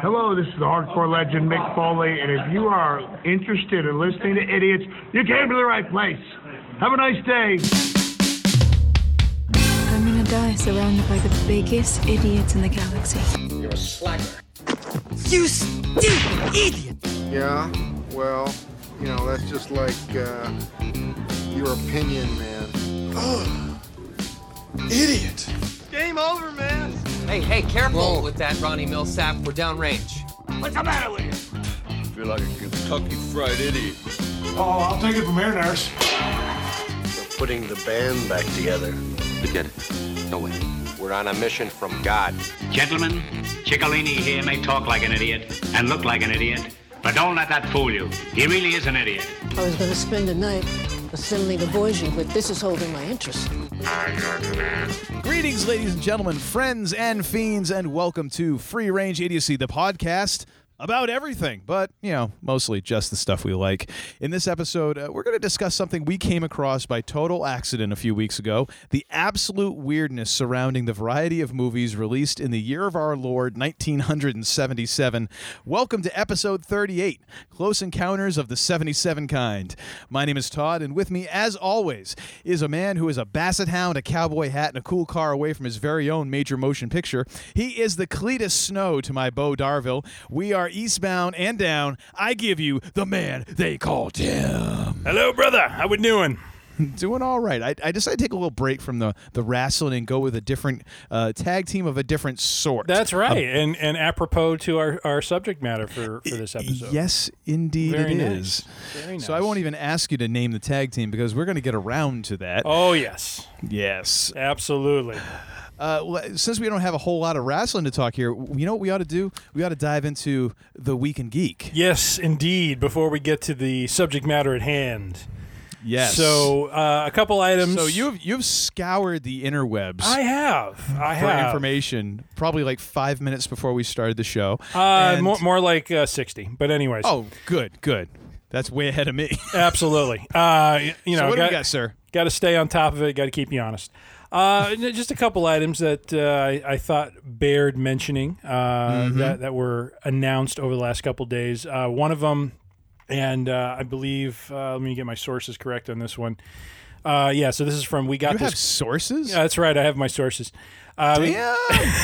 Hello, this is the hardcore legend Mick Foley, and if you are interested in listening to idiots, you came to the right place. Have a nice day. I'm gonna die surrounded by the biggest idiots in the galaxy. You're a slacker. You stupid idiot! Yeah, well, you know, that's just like uh, your opinion, man. Idiot. Game over, man. Hey, hey, careful with that Ronnie Milsap. We're downrange. What's the matter with you? feel like a Kentucky fried idiot. Oh, I'll take it from here, nurse. We're putting the band back together. Forget it. No way. We're on a mission from God. Gentlemen, Ciccolini here may talk like an idiot and look like an idiot, but don't let that fool you. He really is an idiot. I was going to spend the night assembling a Voyager, but this is holding my interest. Greetings, ladies and gentlemen, friends and fiends, and welcome to Free Range Idiocy, the podcast about everything, but, you know, mostly just the stuff we like. In this episode, uh, we're going to discuss something we came across by total accident a few weeks ago the absolute weirdness surrounding the variety of movies released in the year of our Lord, 1977. Welcome to episode 38 Close Encounters of the 77 Kind. My name is Todd, and with me, as always, is a man who is a basset hound, a cowboy hat, and a cool car away from his very own major motion picture. He is the Cledus Snow to my Bo Darville. We are eastbound and down. I give you the man they call Tim. Hello, brother. How we doing? Doing all right. I, I decided to take a little break from the, the wrestling and go with a different uh, tag team of a different sort. That's Um, right, and and apropos to our, our subject matter for, for this episode. Yes, indeed Very it nice. is. Very So I won't even ask you to name the tag team because we're going to get around to that. Oh yes, Yes. absolutely. Uh, since we don't have a whole lot of wrestling to talk here, you know what we ought to do? We ought to dive into the Week in Geek. Yes, indeed. Before we get to the subject matter at hand, Yes. So uh, a couple items. So you've you've scoured the interwebs. I have. I for have. information, probably like five minutes before we started the show. Uh, more, more like uh, sixty. But anyways. Oh, good, good. That's way ahead of me. absolutely. Uh, you know, so what do got, we got, sir? Got to stay on top of it. Got to keep you honest. Uh, just a couple items that uh, I, I thought bared mentioning uh, Mm-hmm. that that were announced over the last couple days. Uh, one of them, and uh, I believe uh, let me get my sources correct on this one. Uh, yeah, so this is from we got You this. have sources? Yeah, that's right. I have my sources. Uh, we- Damn.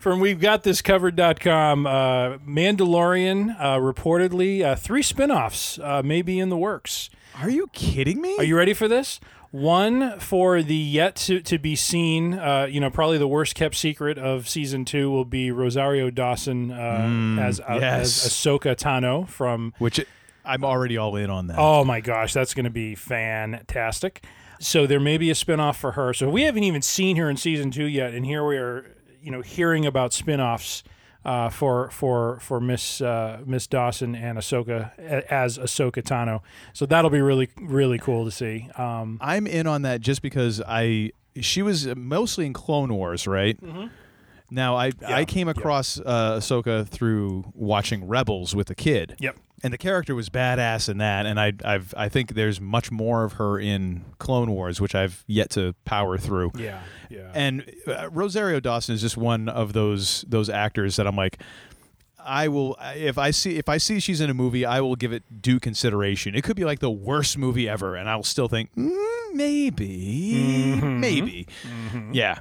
from we've got this covered.com uh, mandalorian uh, reportedly uh, three spin-offs uh, may be in the works Are you kidding me? are you ready for this one for the yet to, to be seen uh, you know probably the worst kept secret of season two will be rosario dawson uh, as, uh, as ahsoka tano from Which I'm already all in on that. Oh my gosh, that's going to be fantastic. So there may be a spinoff for her. So we haven't even seen her in season two yet, and here we are, you know, hearing about spinoffs uh, for for for Miss uh, Miss Dawson and Ahsoka as Ahsoka Tano. So that'll be really really cool to see. Um, I'm in on that just because I she was mostly in Clone Wars, right? Mm-hmm. Now I I came across uh, Ahsoka through watching Rebels with a kid. Yep. And the character was badass in that, and I I've I think there's much more of her in Clone Wars, which I've yet to power through. yeah, yeah. And uh, Rosario Dawson is just one of those those actors that I'm like, I will if I see if I see she's in a movie, I will give it due consideration. It could be like the worst movie ever, and I'll still think mm, maybe, Mm-hmm. maybe, yeah.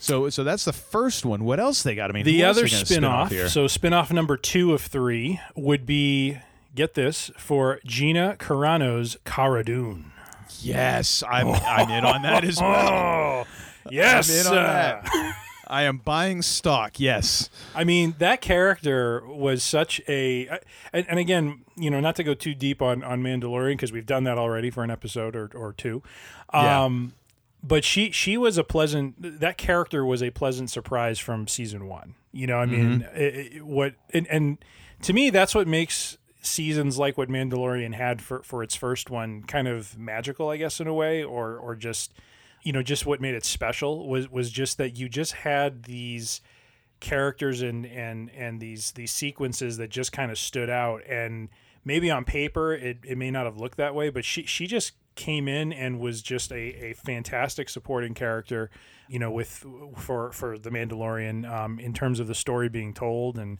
So so that's the first one. What else they got? I mean, the other gonna spin spinoff, off here? so spinoff number two of three would be get this for Gina Carano's Cara Dune. yes, I'm I'm in on that as well. Yes. I'm in on uh, that. I am buying stock. Yes. I mean, that character was such a, and, and again, you know, not to go too deep on on Mandalorian because we've done that already for an episode or or two. Yeah. Um, but she she was a pleasant. That character was a pleasant surprise from season one. You know, I mean, Mm-hmm. it, it- what and, and to me, that's what makes seasons like what Mandalorian had for for its first one kind of magical, I guess, in a way, or or just you know just what made it special was was just that you just had these characters and and and these these sequences that just kind of stood out and maybe on paper it, it may not have looked that way but she she just came in and was just a, a fantastic supporting character, you know, with for for the Mandalorian um, in terms of the story being told and.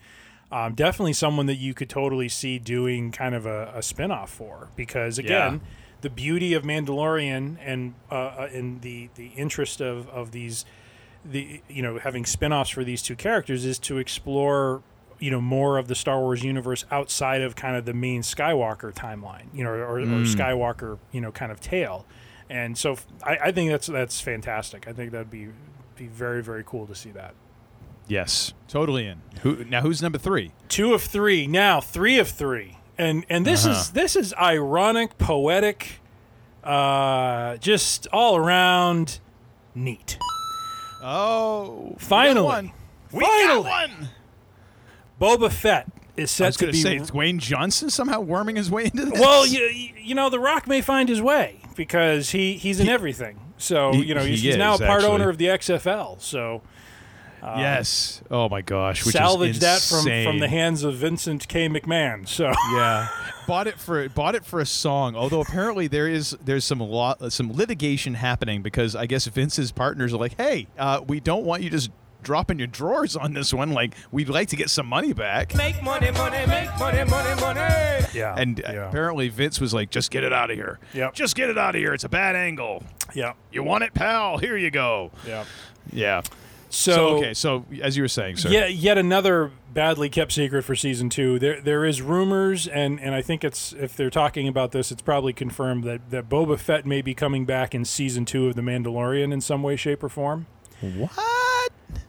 Um, definitely someone that you could totally see doing kind of a, a spin-off for because again the beauty of Mandalorian and uh, uh, and the the interest of of these the you know having spin-offs for these two characters is to explore you know more of the Star Wars universe outside of kind of the main Skywalker timeline, you know, or, or Mm. Skywalker, you know, kind of tale. And so I think that's that's fantastic. I think that'd be be very very cool to see that. Yes, totally in. Who now? Who's number three? Two of three now, three of three, and and this Uh-huh. is this is ironic, poetic, uh, just all around neat. Oh, Finally, one. We finally, got one. Boba Fett is set I was to be say, is Dwayne Johnson somehow worming his way into this? Well, you, you know, The Rock may find his way because he, he's in everything. So, He- you know, he's, he he's now a part actually. owner of the XFL. So, uh, yes. Oh my gosh, which salvage is that from, from the hands of Vincent K. McMahon. So, yeah, bought it for bought it for a song. Although apparently there is there's some law, some litigation happening because I guess Vince's partners are like, hey, uh, we don't want you just dropping your drawers on this one. Like we'd like to get some money back. Make money, money, make money, money, money. yeah. And uh, apparently Vince was like, just get it out of here. Yep. Just get it out of here. It's a bad angle. yeah. You want it, pal? Here you go. Yeah. Yeah. So, So, okay, so as you were saying, sir. Yeah, yet another badly kept secret for season two. There, there is rumors, and, and I think it's if they're talking about this, it's probably confirmed that, that Boba Fett may be coming back in season two of The Mandalorian in some way, shape, or form. What?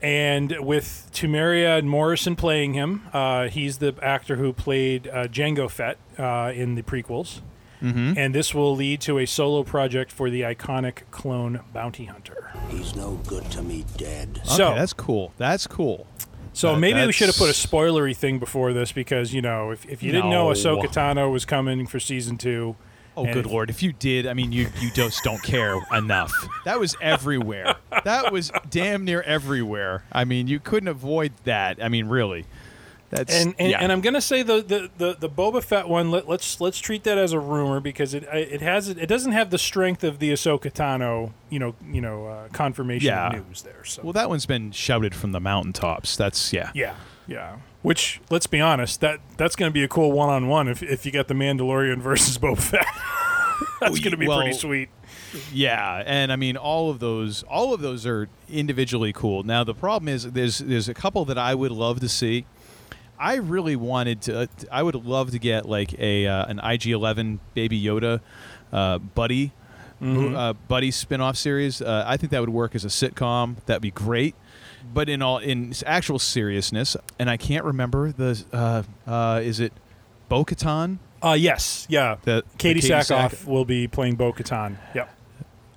And with Temuera and Morrison playing him, uh, he's the actor who played uh, Jango Fett uh, in the prequels. Mm-hmm. And this will lead to a solo project for the iconic clone bounty hunter. He's no good to me dead. So that's cool. That's cool. So That- maybe we should have put a spoilery thing before this because you know if, if you didn't know No. Ahsoka Tano was coming for season two. Oh, and good lord! If you did, I mean, you you just don't care enough. That was everywhere. That was damn near everywhere. I mean, you couldn't avoid that. I mean, really. That's And and, yeah. and I'm gonna say the, the, the, the Boba Fett one. Let, let's let's treat that as a rumor because it it has it doesn't have the strength of the Ahsoka Tano you know you know uh, confirmation Yeah. news there. So well, that one's been shouted from the mountaintops. That's yeah. yeah yeah. Which let's be honest that that's gonna be a cool one on one if if you got the Mandalorian versus Boba Fett. that's gonna be pretty sweet. Yeah, and I mean all of those all of those are individually cool. Now the problem is there's there's a couple that I would love to see. I really wanted to I would love to get like a uh, an IG11 Baby Yoda uh, buddy Mhm. uh, buddy spin-off series. Uh, I think that would work as a sitcom. That'd be great. But in all in actual seriousness, and I can't remember the uh, uh, is it Bo-Katan? Uh, yes, yeah. The, Katee the Katee Sackhoff Sack- will be playing Bo Katan. Yep.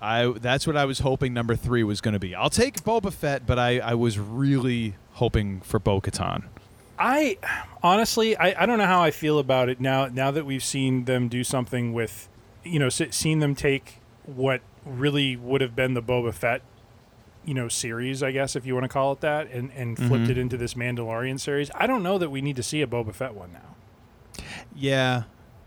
I that's what I was hoping number three was going to be. I'll take Boba Fett, but I, I was really hoping for Bo Katan. I honestly, I, I don't know how I feel about it now. Now that we've seen them do something with, you know, seen them take what really would have been the Boba Fett, you know, series, I guess if you want to call it that, and and flipped Mhm. it into this Mandalorian series. I don't know that we need to see a Boba Fett one now. Yeah.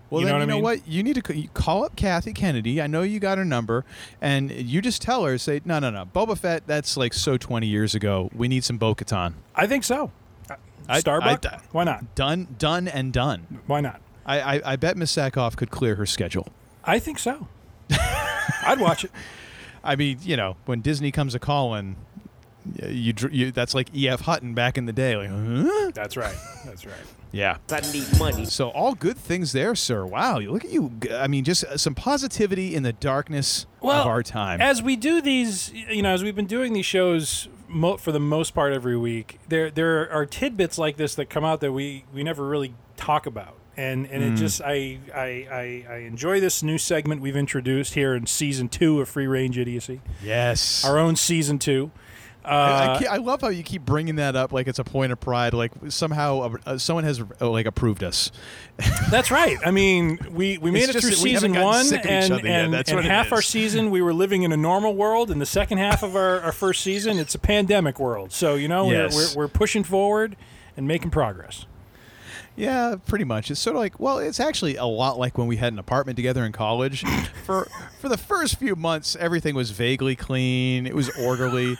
Well, You know then what you know mean? what? You need to call up Kathy Kennedy. I know you got her number, and you just tell her, say, no, no, no, Boba Fett. That's like so twenty years ago. We need some Bo Katan. I think so. Uh, I- Starbuck, I- why not? Done, done, and done. Why not? I, I, I bet Miss Sackhoff could clear her schedule. I think so. I'd watch it. I mean, you know, when Disney comes a calling, you, you that's like E.F. Hutton back in the day. Like, huh? That's right. That's right. Yeah. I need money. So all good things there, sir. Wow, look at you. I mean, just uh, some positivity in the darkness well, of our time. As we do these, you know, as we've been doing these shows mo- for the most part every week, there there are tidbits like this that come out that we we never really talk about. And and it Mm. just I, I I I enjoy this new segment we've introduced here in season two of Free Range Idiocy. yes. Our own season two. I, I, Uh, I love how you keep bringing that up like it's a point of pride. Like somehow uh, uh, someone has uh, like approved us. That's right. I mean, we, we made It's it through that season one, sick and, and, That's and half our season we were living in a normal world, and the second half of our, our first season it's a pandemic world. So you know Yes. we're, we're we're pushing forward and making progress. Yeah, pretty much. It's sort of like, well, it's actually a lot like when we had an apartment together in college. for for the first few months, everything was vaguely clean. It was orderly.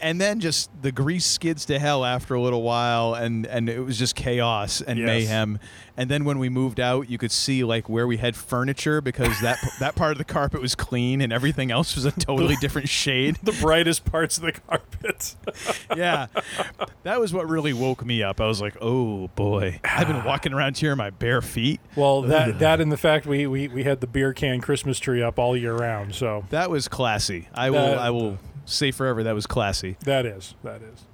And then just the grease skids to hell after a little while, and, and it was just chaos and Yes. mayhem. And then when we moved out, you could see like where we had furniture because that that part of the carpet was clean and everything else was a totally different shade. The brightest parts of the carpet. yeah, that was what really woke me up. I was like, oh boy, I've been ah. walking around here in my bare feet. Well, that that and the fact we, we, we had the beer can Christmas tree up all year round. So That was classy. I will I will say forever that was classy. that is that is.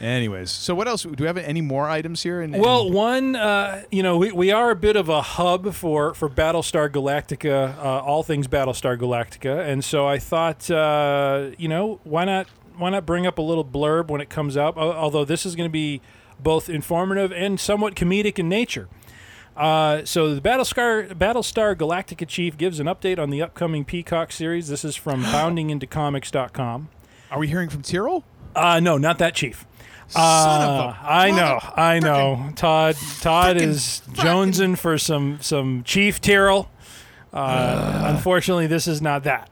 Anyways, so what else? Do we have any more items here? In, in- Well, one, uh, you know, we, we are a bit of a hub for, for Battlestar Galactica, uh, all things Battlestar Galactica, and so I thought, uh, you know, why not why not bring up a little blurb when it comes out? Although this is going to be both informative and somewhat comedic in nature. Uh, so the Battlestar Battlestar Galactica chief gives an update on the upcoming Peacock series. This is from boundingintocomics.com. are we hearing from Tyrol? Uh, no, not that chief. Son Uh, I know, I know. Todd, Todd is jonesing for some some Chief Tyrol. Uh, unfortunately, this is not that.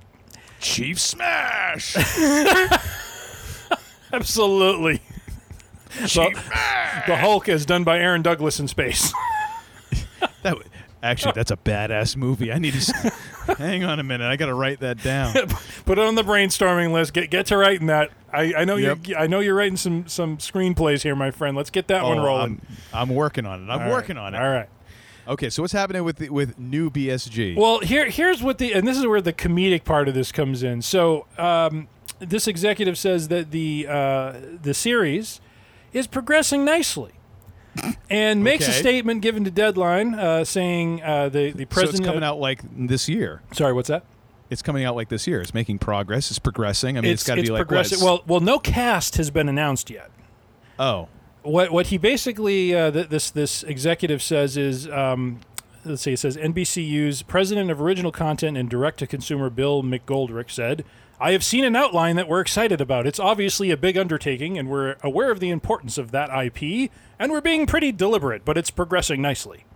Chief Smash. Absolutely. Chief The, the Hulk is done by Aaron Douglas in space. that w- actually, that's a badass movie. I need to. s- hang on a minute. I got to write that down. Put it on the brainstorming list. Get get to writing that. I, I know you. I know you're writing some some screenplays here, my friend. Let's get that one Oh, rolling. I'm, I'm working on it. I'm All right. working on it. All right. Okay, so what's happening with the, with new BSG? Well, here here's what the and this is where the comedic part of this comes in. So um, this executive says that the uh, the series is progressing nicely. And makes a Okay. statement given to Deadline uh, saying uh, the the so it's president. coming out like this year. Sorry, what's that? It's coming out like this year. It's making progress. It's progressing. I mean, it's, got to be like what, progressive. it's- Well, well, no cast has been announced yet. oh, What what he basically uh, th- this this executive says is um, let's see it says NBCU's president of original content and direct to consumer Bill McGoldrick said. I have seen an outline that we're excited about. It's obviously a big undertaking, and we're aware of the importance of that IP, and we're being pretty deliberate, but it's progressing nicely.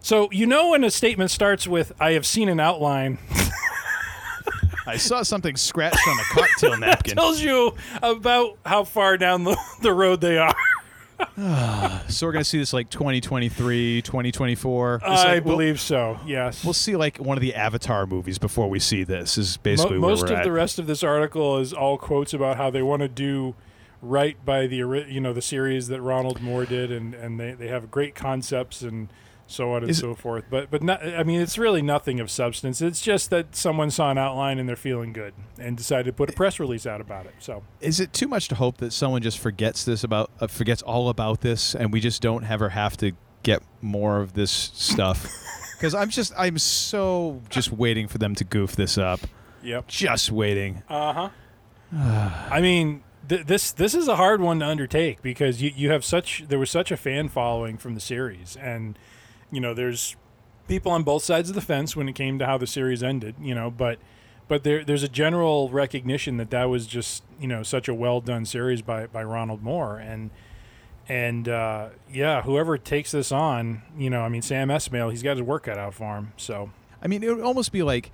So, you know, when a statement starts with, I have seen an outline, I saw something scratched on a cocktail napkin. tells you about how far down the, the road they are. So we're gonna see this like 2023, 2024. It's I like, we'll- believe so, yes. We'll see like one of the Avatar movies before we see this. Is Mo- basically where most of at. the rest of this article is all quotes about how they want to do right by the you know the series that Ronald Moore did, and, and they, they have great concepts and so on and Is- so forth. But but not, I mean, it's really nothing of substance. It's just that someone saw an outline and they're feeling good and decided to put a press release out about it. So Is it too much to hope that someone just forgets this about uh, forgets all about this, and we just don't ever have to get more of this stuff? Because I'm just I'm so just waiting for them to goof this up. yep. Just waiting. Uh huh. I mean, th- this this is a hard one to undertake because you, you have such there was such a fan following from the series, and you know there's people on both sides of the fence when it came to how the series ended. You know, but but there there's a general recognition that that was just you know such a well done series by by Ronald Moore and. And uh, yeah, whoever takes this on, you know, I mean, Sam Esmail, he's got his work cut out for him. So I mean, it would almost be like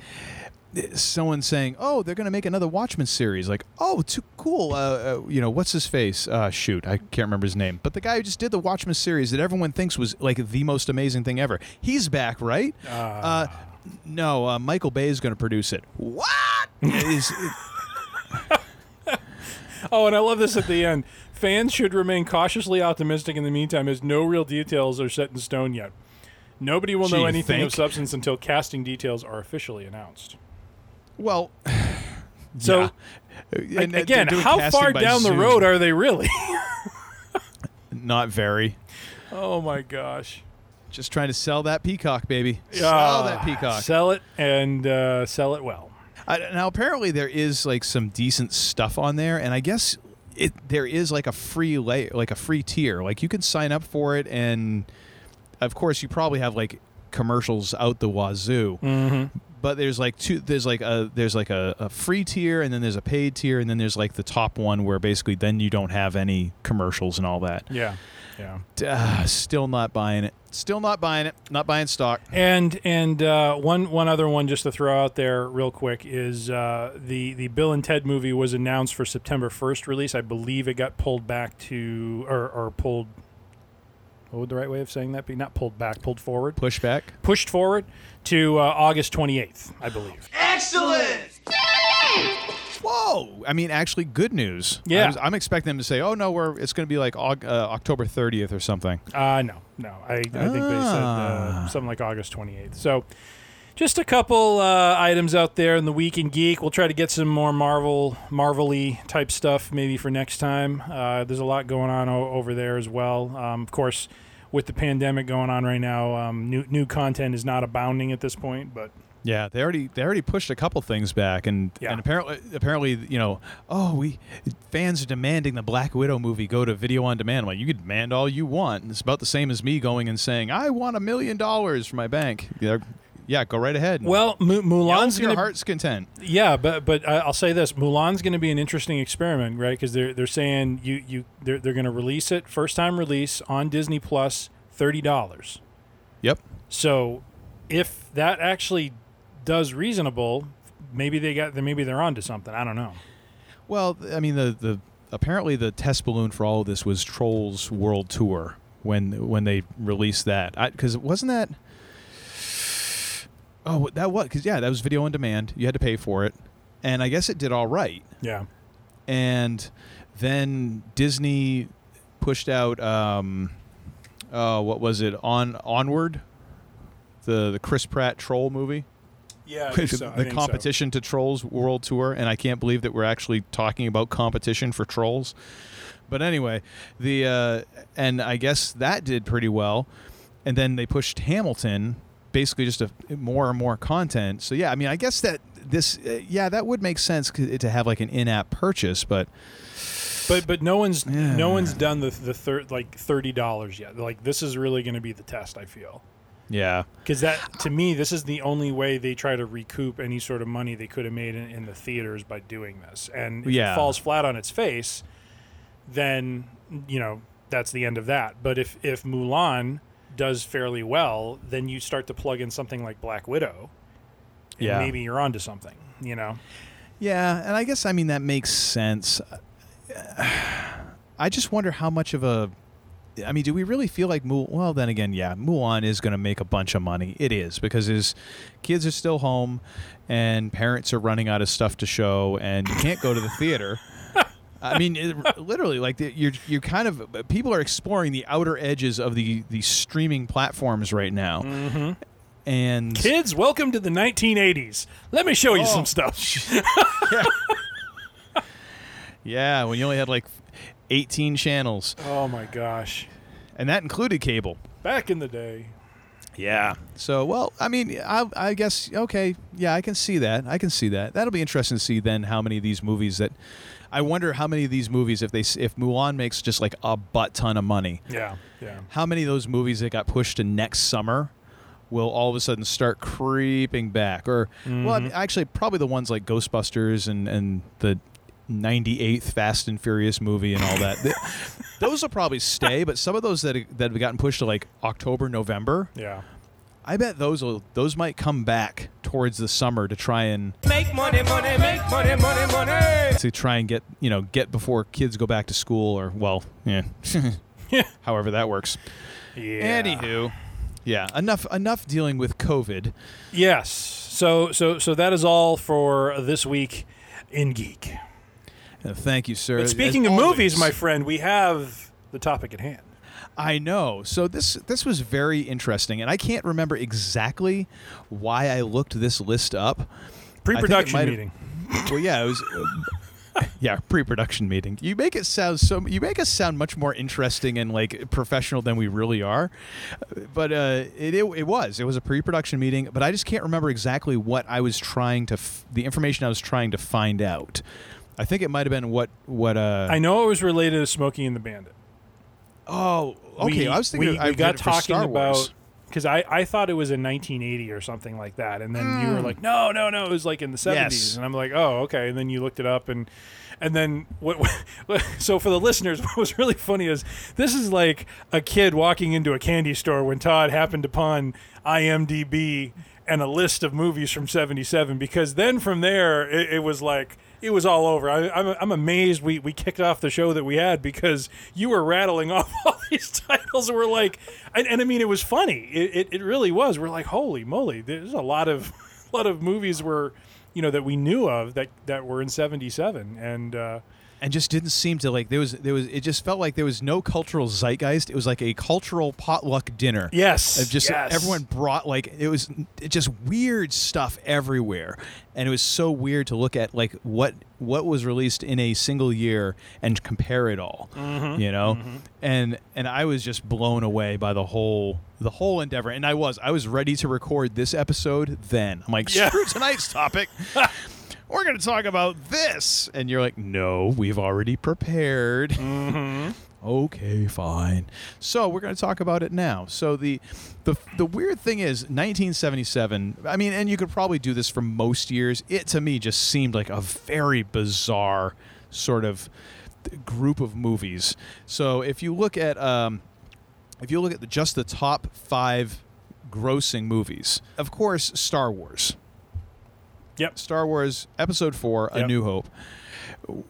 someone saying, "Oh, they're going to make another Watchmen series." Like, "Oh, too cool." Uh, uh, you know, what's his face? Uh, shoot, I can't remember his name. But the guy who just did the Watchmen series that everyone thinks was like the most amazing thing ever. He's back, right? Uh, no, uh, Michael Bay is going to produce it. What? Is- Oh, and I love this at the end. Fans should remain cautiously optimistic in the meantime, as no real details are set in stone yet. Nobody will know anything of substance until casting details are officially announced. Well, So, yeah. And again, how far down the road are they really? Not very. oh my gosh! Just trying to sell that peacock, baby. Ah, Sell that peacock. Sell it and uh, sell it well. Uh, now apparently there is like some decent stuff on there, and I guess it there is like a free lay like a free tier. Like you can sign up for it, and of course you probably have like commercials out the wazoo. Mm-hmm. But there's like two. There's like a there's like a, a free tier, and then there's a paid tier, and then there's like the top one where basically then you don't have any commercials and all that. Yeah, yeah. Uh, still not buying it. Still not buying it. Not buying stock. And and uh, one one other one just to throw out there real quick is uh, the the Bill and Ted movie was announced for September first release. I believe it got pulled back to or, or pulled. What would the right way of saying that be? Not pulled back, pulled forward. Pushback. Pushed forward to uh, August twenty eighth, I believe. Excellent! Whoa! I mean, actually, good news. Yeah. I was, I'm expecting them to say, "Oh no, we're it's going to be like Aug- uh, October 30th or something." Uh, no, no. I, I think they said Ah. uh, something like August 28th. So just a couple uh, items out there in the Week in Geek. We'll try to get some more Marvel, Marvel-y type stuff maybe for next time. Uh, there's a lot going on o- over there as well. Um, of course, with the pandemic going on right now, um, new new content is not abounding at this point, but Yeah, they already they already pushed a couple things back, and Yeah. and apparently apparently you know oh we fans are demanding the Black Widow movie go to video on demand. Well, you can demand all you want. It's about the same as me going and saying I want a million dollars for my bank. Yeah, yeah, go right ahead. well, Yell Mulan's going to heart's content. Yeah, but but I- I'll say this: Mulan's going to be an interesting experiment, right? Because they're they're saying you you they're they're going to release it first time release on Disney Plus, thirty dollars. Yep. So, if that actually does reasonable, maybe they got maybe they're onto something. I don't know. Well, I mean the the apparently the test balloon for all of this was Trolls World Tour when when they released that because wasn't that. Oh, that was because yeah, that was video on demand. You had to pay for it, and I guess it did all right. Yeah. And then Disney pushed out, um, uh, what was it? On Onward, the the Chris Pratt troll movie. Yeah, the competition to Trolls World Tour, and I can't believe that we're actually talking about competition for trolls. But anyway, the uh, and I guess that did pretty well, and then they pushed Hamilton, basically just a, more and more content. So yeah, I mean, I guess that this, uh, yeah, that would make sense to have like an in-app purchase, but But but no one's Yeah. no one's done the the thir- like thirty dollars yet. Like this is really going to be the test. I feel. yeah, Because that, to me, this is the only way they try to recoup any sort of money they could have made in, in the theaters by doing this. And if Yeah. it falls flat on its face, then you know that's the end of that. But if if Mulan does fairly well, then you start to plug in something like Black Widow, and Yeah. maybe you're onto something. You know, Yeah, and I guess I mean that makes sense. I just wonder how much of a I mean, do we really feel like Mulan? Well, then again, yeah, Mulan is going to make a bunch of money. It is because his kids are still home, and parents are running out of stuff to show, and you can't go to the theater. I mean, it, literally, like the, you're you're kind of people are exploring the outer edges of the the streaming platforms right now, mm-hmm. and kids, welcome to the 1980s. Let me show you Oh. some stuff. yeah, when you only had like 18 channels, oh my gosh, and that included cable. back in the day. Yeah. So, well, I mean, I, I guess okay. Yeah, I can see that. I can see that. That'll be interesting to see then how many of these movies that. I wonder how many of these movies, if they if Mulan makes just like a butt ton of money, Yeah, yeah. how many of those movies that got pushed to next summer will all of a sudden start creeping back? Or well, I mean, actually, probably the ones like Ghostbusters and and the 98th Fast and Furious movie and all that. Th- those will probably stay, but some of those that that have gotten pushed to like October, November, Yeah. I bet those will those might come back towards the summer to try and Make money, money, make money, money, money. to try and get you know get before kids go back to school or well yeah however that works. Yeah. Anywho, yeah enough enough dealing with COVID. Yes. So so so that is all for this week in geek. Uh, thank you, sir. But speaking As of movies, my friend, we have the topic at hand. I know. So this this was very interesting, and I can't remember exactly why I looked this list up. I think it Pre-production meeting. Well, yeah, it was. uh, yeah, pre-production meeting. You make it sound so. You make us sound much more interesting and like professional than we really are. But uh, it, it it was it was a pre-production meeting. But I just can't remember exactly what I was trying to f- the information I was trying to find out. I think it might have been what what uh. I know it was related to Smokey and the Bandit. Oh, okay. We- I was thinking we, I we got did it for talking about because I, I thought it was in 1980 or something like that, and then you were Mm. like, no, no, no, it was like in the 70s, Yes. and I'm like, oh, okay, and then you looked it up, and and then what? so for the listeners, what was really funny is this is like a kid walking into a candy store when Todd happened upon IMDb and a list of movies from 77 because then from there it, it was like it was all over. I, I'm, I'm amazed we, we kicked off the show that we had because you were rattling off all these titles. We're like and, and i mean it was funny. It, it, it really was. We're like holy moly there's a lot of a lot of movies were you know that we knew of that that were in 77 and uh and just didn't seem to like there was there was it just felt like there was no cultural zeitgeist. It was like a cultural potluck dinner. Yes, Of just yes. everyone brought like it was it just weird stuff everywhere. And it was so weird to look at like what what was released in a single year and compare it all Mhm, you know? Mhm. and and I was just blown away by the whole the whole endeavor. And I was I was ready to record this episode then. I'm like Yeah. screw tonight's topic we're going to talk about this. And you're like, no, we've already prepared. Mm-hmm. okay, fine. So we're going to talk about it now. So the, the the weird thing is 1977. I mean, and you could probably do this for most years. It to me just seemed like a very bizarre sort of group of movies. So if you look at um, if you look at the, just the top five grossing movies, of course, Star Wars. Yep. Star Wars Episode Four: A New Hope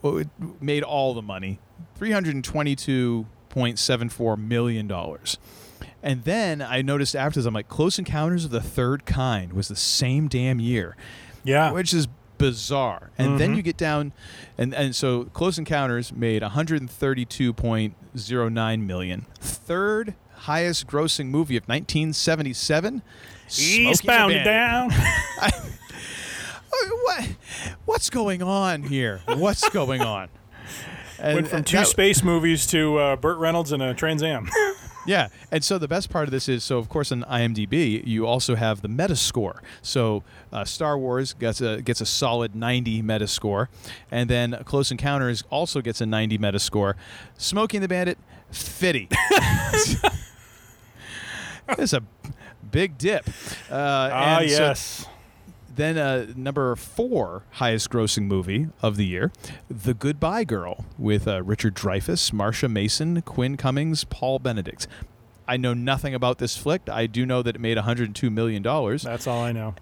it made all the money, three hundred and twenty-two point seven four million dollars. And then I noticed after this, I'm like, Close Encounters of the Third Kind was the same damn year. Yeah. Which is bizarre. And then Mhm. you get down, and, and so Close Encounters made 132.09 million. Third highest grossing movie of 1977. Smokey and Eastbound Bandit. down. what what's going on here? What's going on? And- Went from two that- space movies to uh, Burt Reynolds and a Trans Am. Yeah, and so the best part of this is so of course on IMDb you also have the Metascore. So uh, Star Wars gets a gets a solid 90 Metascore, and then Close Encounters also gets a 90 Metascore. Smoking the Bandit, 50. It's a big dip. Uh, Ah, and so yes. Then uh, number four highest grossing movie of the year, The Goodbye Girl, with uh, Richard Dreyfuss, Marsha Mason, Quinn Cummings, Paul Benedict. I know nothing about this flick. I do know that it made 102 million dollars. That's all I know.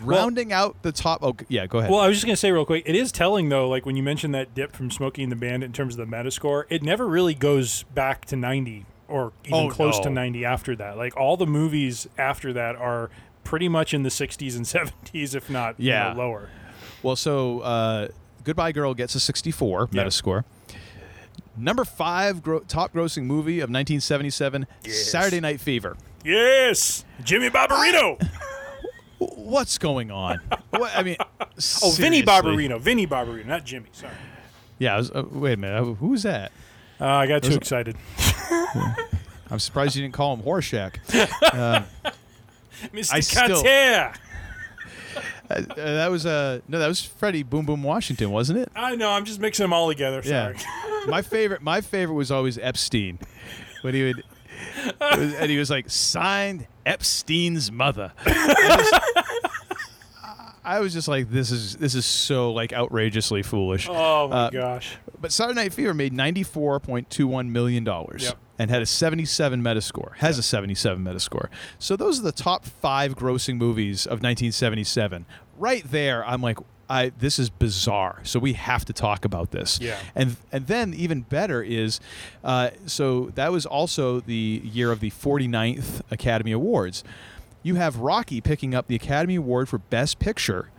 Rounding out the top. Oh, yeah. Go ahead. Well, I was just going to say real quick, it is telling though, like when you mentioned that dip from Smokey and the Bandit in terms of the Metascore, it never really goes back to 90 or even Oh, close to 90 after that. Like all the movies after that are pretty much in the 60s and 70s, if not you Yeah. know, lower. Well, so uh, Goodbye Girl gets a 64 Yep. Metascore. Number five gro- top grossing movie of 1977, Saturday Night Fever. Yes, Jimmy Barbarino. What's going on? what, I mean, oh, Vinny. Barbarino. Vinny Barbarino, not Jimmy. Sorry. Yeah, I was, uh, wait a minute. uh, Who's that? Uh, I got too excited. I'm surprised you didn't call him Horshack. Um, Mr. I still- Carter. uh, that was uh, no, that was Freddie Boom Boom Washington, wasn't it? I know. I'm just mixing them all together. Sorry. Yeah. my favorite, my favorite was always Epstein, when he would, was- and he was like signed Epstein's mother. I was, I was just like, this is this is so like outrageously foolish. Oh my Uh, gosh. But Saturday Night Fever made ninety four point two one million dollars. Yep. And had a 77 Metascore. Has a 77 Metascore. So those are the top five grossing movies of 1977. Right there, I'm like, I this is bizarre. So we have to talk about this. Yeah. And and then even better is, uh, so that was also the year of the 49th Academy Awards. You have Rocky picking up the Academy Award for Best Picture.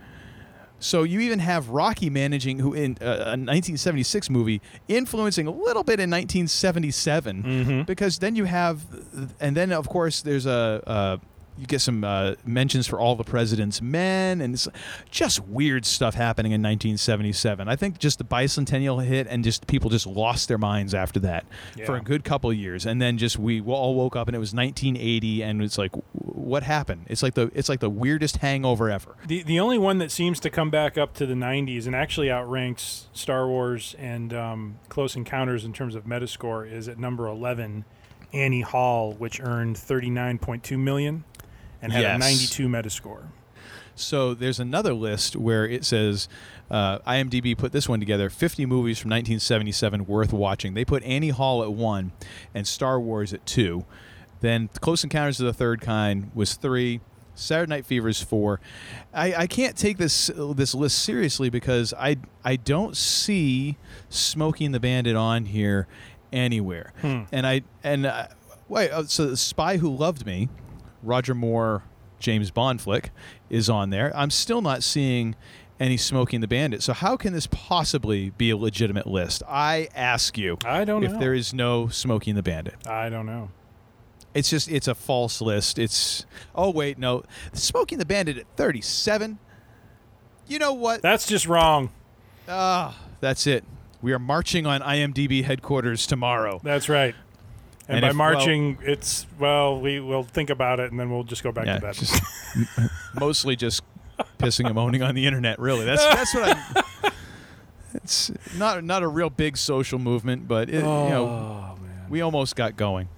So you even have Rocky managing, who in uh, a 1976 movie, influencing a little bit in 1977, Mm-hmm. because then you have, and then of course there's a. Uh, you get some uh, mentions for all the president's men and it's just weird stuff happening in 1977 i think just the bicentennial hit and just people just lost their minds after that for a good couple of years. And then just we all woke up and it was 1980 and it's like what happened? It's like the it's like the weirdest hangover ever. The the only one that seems to come back up to the 90s and actually outranks Star Wars and um, Close Encounters in terms of Metascore is at number 11, Annie Hall, which earned 39.2 million and had Yes. a 92 Metascore. So there's another list where it says uh, IMDb put this one together 50 movies from 1977 worth watching. They put Annie Hall at one and Star Wars at two. Then Close Encounters of the Third Kind was three. Saturday Night Fever is four. I, I can't take this this list seriously because I I don't see Smoking the Bandit on here anywhere. Hmm. And I and uh, wait, uh, so Spy Who Loved Me, Roger Moore, James Bond flick is on there. I'm still not seeing any Smoking the Bandit. So how can this possibly be a legitimate list? I ask you. I don't if know. there is no Smoking the Bandit. I don't know. It's just it's a false list. It's oh wait no, Smoking the Bandit at 37. You know what? That's just wrong. Ah, that's it. We are marching on IMDb headquarters tomorrow. That's right. And, And by if- well- marching, it's well, we will think about it and then we'll just go back Yeah, to bed. just mostly just pissing and moaning on the internet. Really, that's that's what I. It's not not a real big social movement, but it, you know, oh. We almost got going.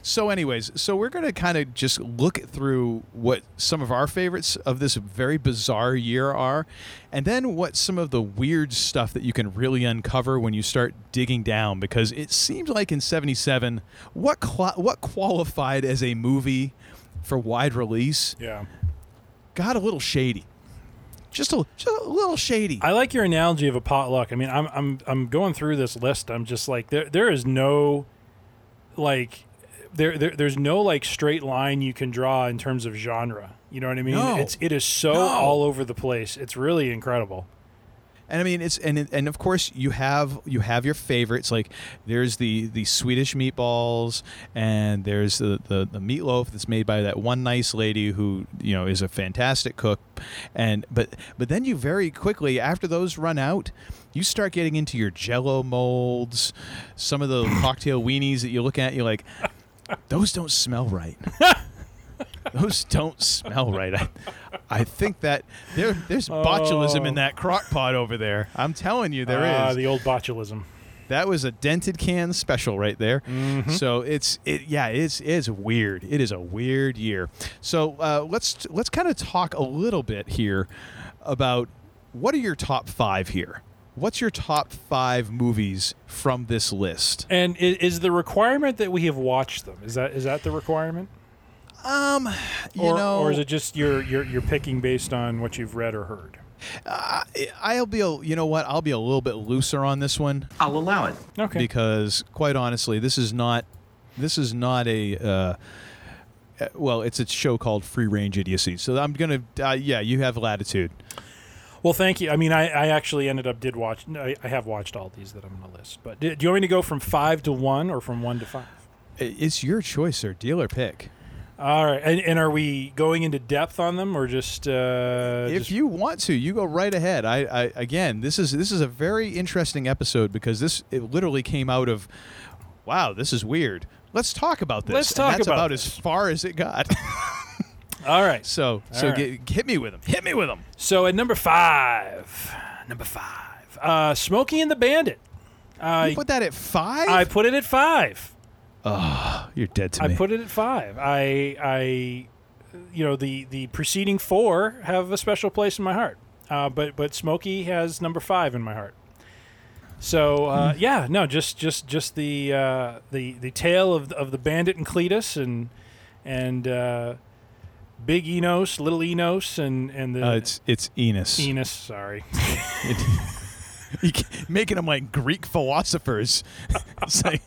So, anyways, so we're going to kind of just look through what some of our favorites of this very bizarre year are, and then what some of the weird stuff that you can really uncover when you start digging down. Because it seems like in '77, what what qualified as a movie for wide release Yeah. got a little shady. Just a, just a little shady. I like your analogy of a potluck. I mean, I'm I'm I'm going through this list. I'm just like there there is no like there, there there's no like straight line you can draw in terms of genre. You know what I mean? No. It's it is so No. all over the place. It's really incredible. And I mean, it's and and of course you have you have your favorites. Like there's the the Swedish meatballs, and there's the, the the meatloaf that's made by that one nice lady who you know is a fantastic cook. And but but then you very quickly after those run out, you start getting into your Jello molds, some of the cocktail weenies that you look at. You're like, those don't smell right. those don't smell right. I, I think that there there's botulism in Oh. that crock pot over there. I'm telling you, there is. Ah, the old botulism. That was a dented can special right there. Mm-hmm. So it's it yeah it's it's weird. It is a weird year. So uh, let's let's kind of talk a little bit here about what are your top five here. What's your top five movies from this list? And i- is the requirement that we have watched them? Is that is that the requirement? Um, you or, know, or is it just you're you're you're picking based on what you've read or heard? I- I'll be a, you know what I'll be a little bit looser on this one. I'll allow it. Okay. because quite honestly, this is not this is not a uh, uh, well, it's a show called Free Range Idiocy. So I'm gonna uh, yeah, you have latitude. Well, thank you. I mean, I, I actually ended up did watch. I, I have watched all these that I'm going to list. But do, do you want me to go from five to one or from one to five? It's your choice, sir. Deal or pick. All right. And, and are we going into depth on them or just? Uh, if just- you want to, you go right ahead. I, I again, this is this is a very interesting episode because this it literally came out of, wow, this is weird. Let's talk about this. Let's And talk that's about about as far as it got. all right. so so right. get, hit me with them. Hit me with them. So at number five, number five, uh, Smokey and the Bandit. I you put that at five. I put it at five. You're dead to I me. I put it at five. I I, you know, the the preceding four have a special place in my heart. Uh, but but Smokey has number five in my heart. So uh, yeah, no, just just just the uh, the the tale of of the bandit and Cletus and and uh, Big Enos, Little Enos, and and the uh, it's it's Enos. Enos. Sorry. Making them like Greek philosophers. it's like,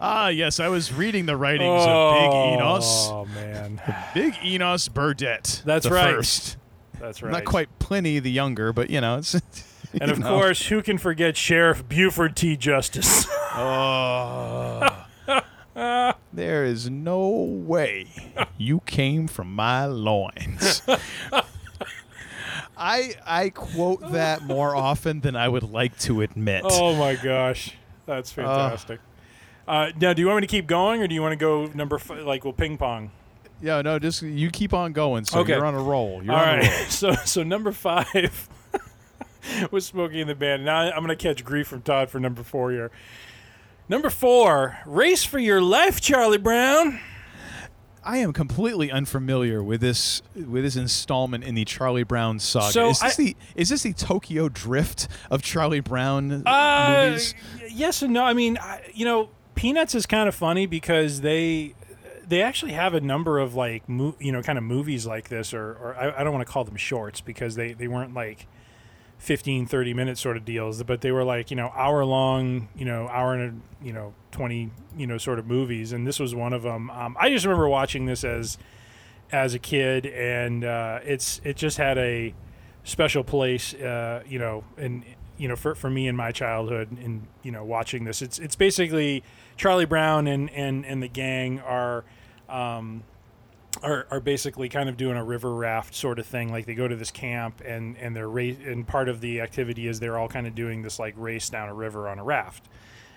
ah, yes, I was reading the writings of Big Enos. Oh man, Big Enos Burdette. That's right. First. that's right. Not quite Pliny the Younger, but you know, it's. And of know. course, who can forget Sheriff Buford T. Justice? Oh. there is no way you came from my loins. I I quote that more often than I would like to admit. Oh my gosh, that's fantastic. Uh, now, do you want me to keep going, or do you want to go number f- like we'll ping pong? Yeah, no, just you keep on going. So Okay. you're on a roll. You're All on a roll. so so number five was Smokey and the Band. Now I'm going to catch grief from Todd for number four here. Number four, Race for Your Life, Charlie Brown. I am completely unfamiliar with this with this installment in the Charlie Brown saga. So is this I- the is this the Tokyo Drift of Charlie Brown Uh, movies? yes and no. I mean, I, you know, Peanuts is kind of funny because they they actually have a number of like mo- you know kind of movies like this, or, or I, I don't want to call them shorts because they they weren't like 15 30 minute sort of deals but they were like you know hour long you know hour and you know 20 you know sort of movies. And this was one of them um, i just remember watching this as as a kid and uh, it's it just had a special place uh, you know and you know for, for me in my childhood and you know watching this. It's it's basically charlie brown and and and the gang are um, are, are basically kind of doing a river raft sort of thing. Like they go to this camp and and they're race and part of the activity is they're all kind of doing this like race down a river on a raft.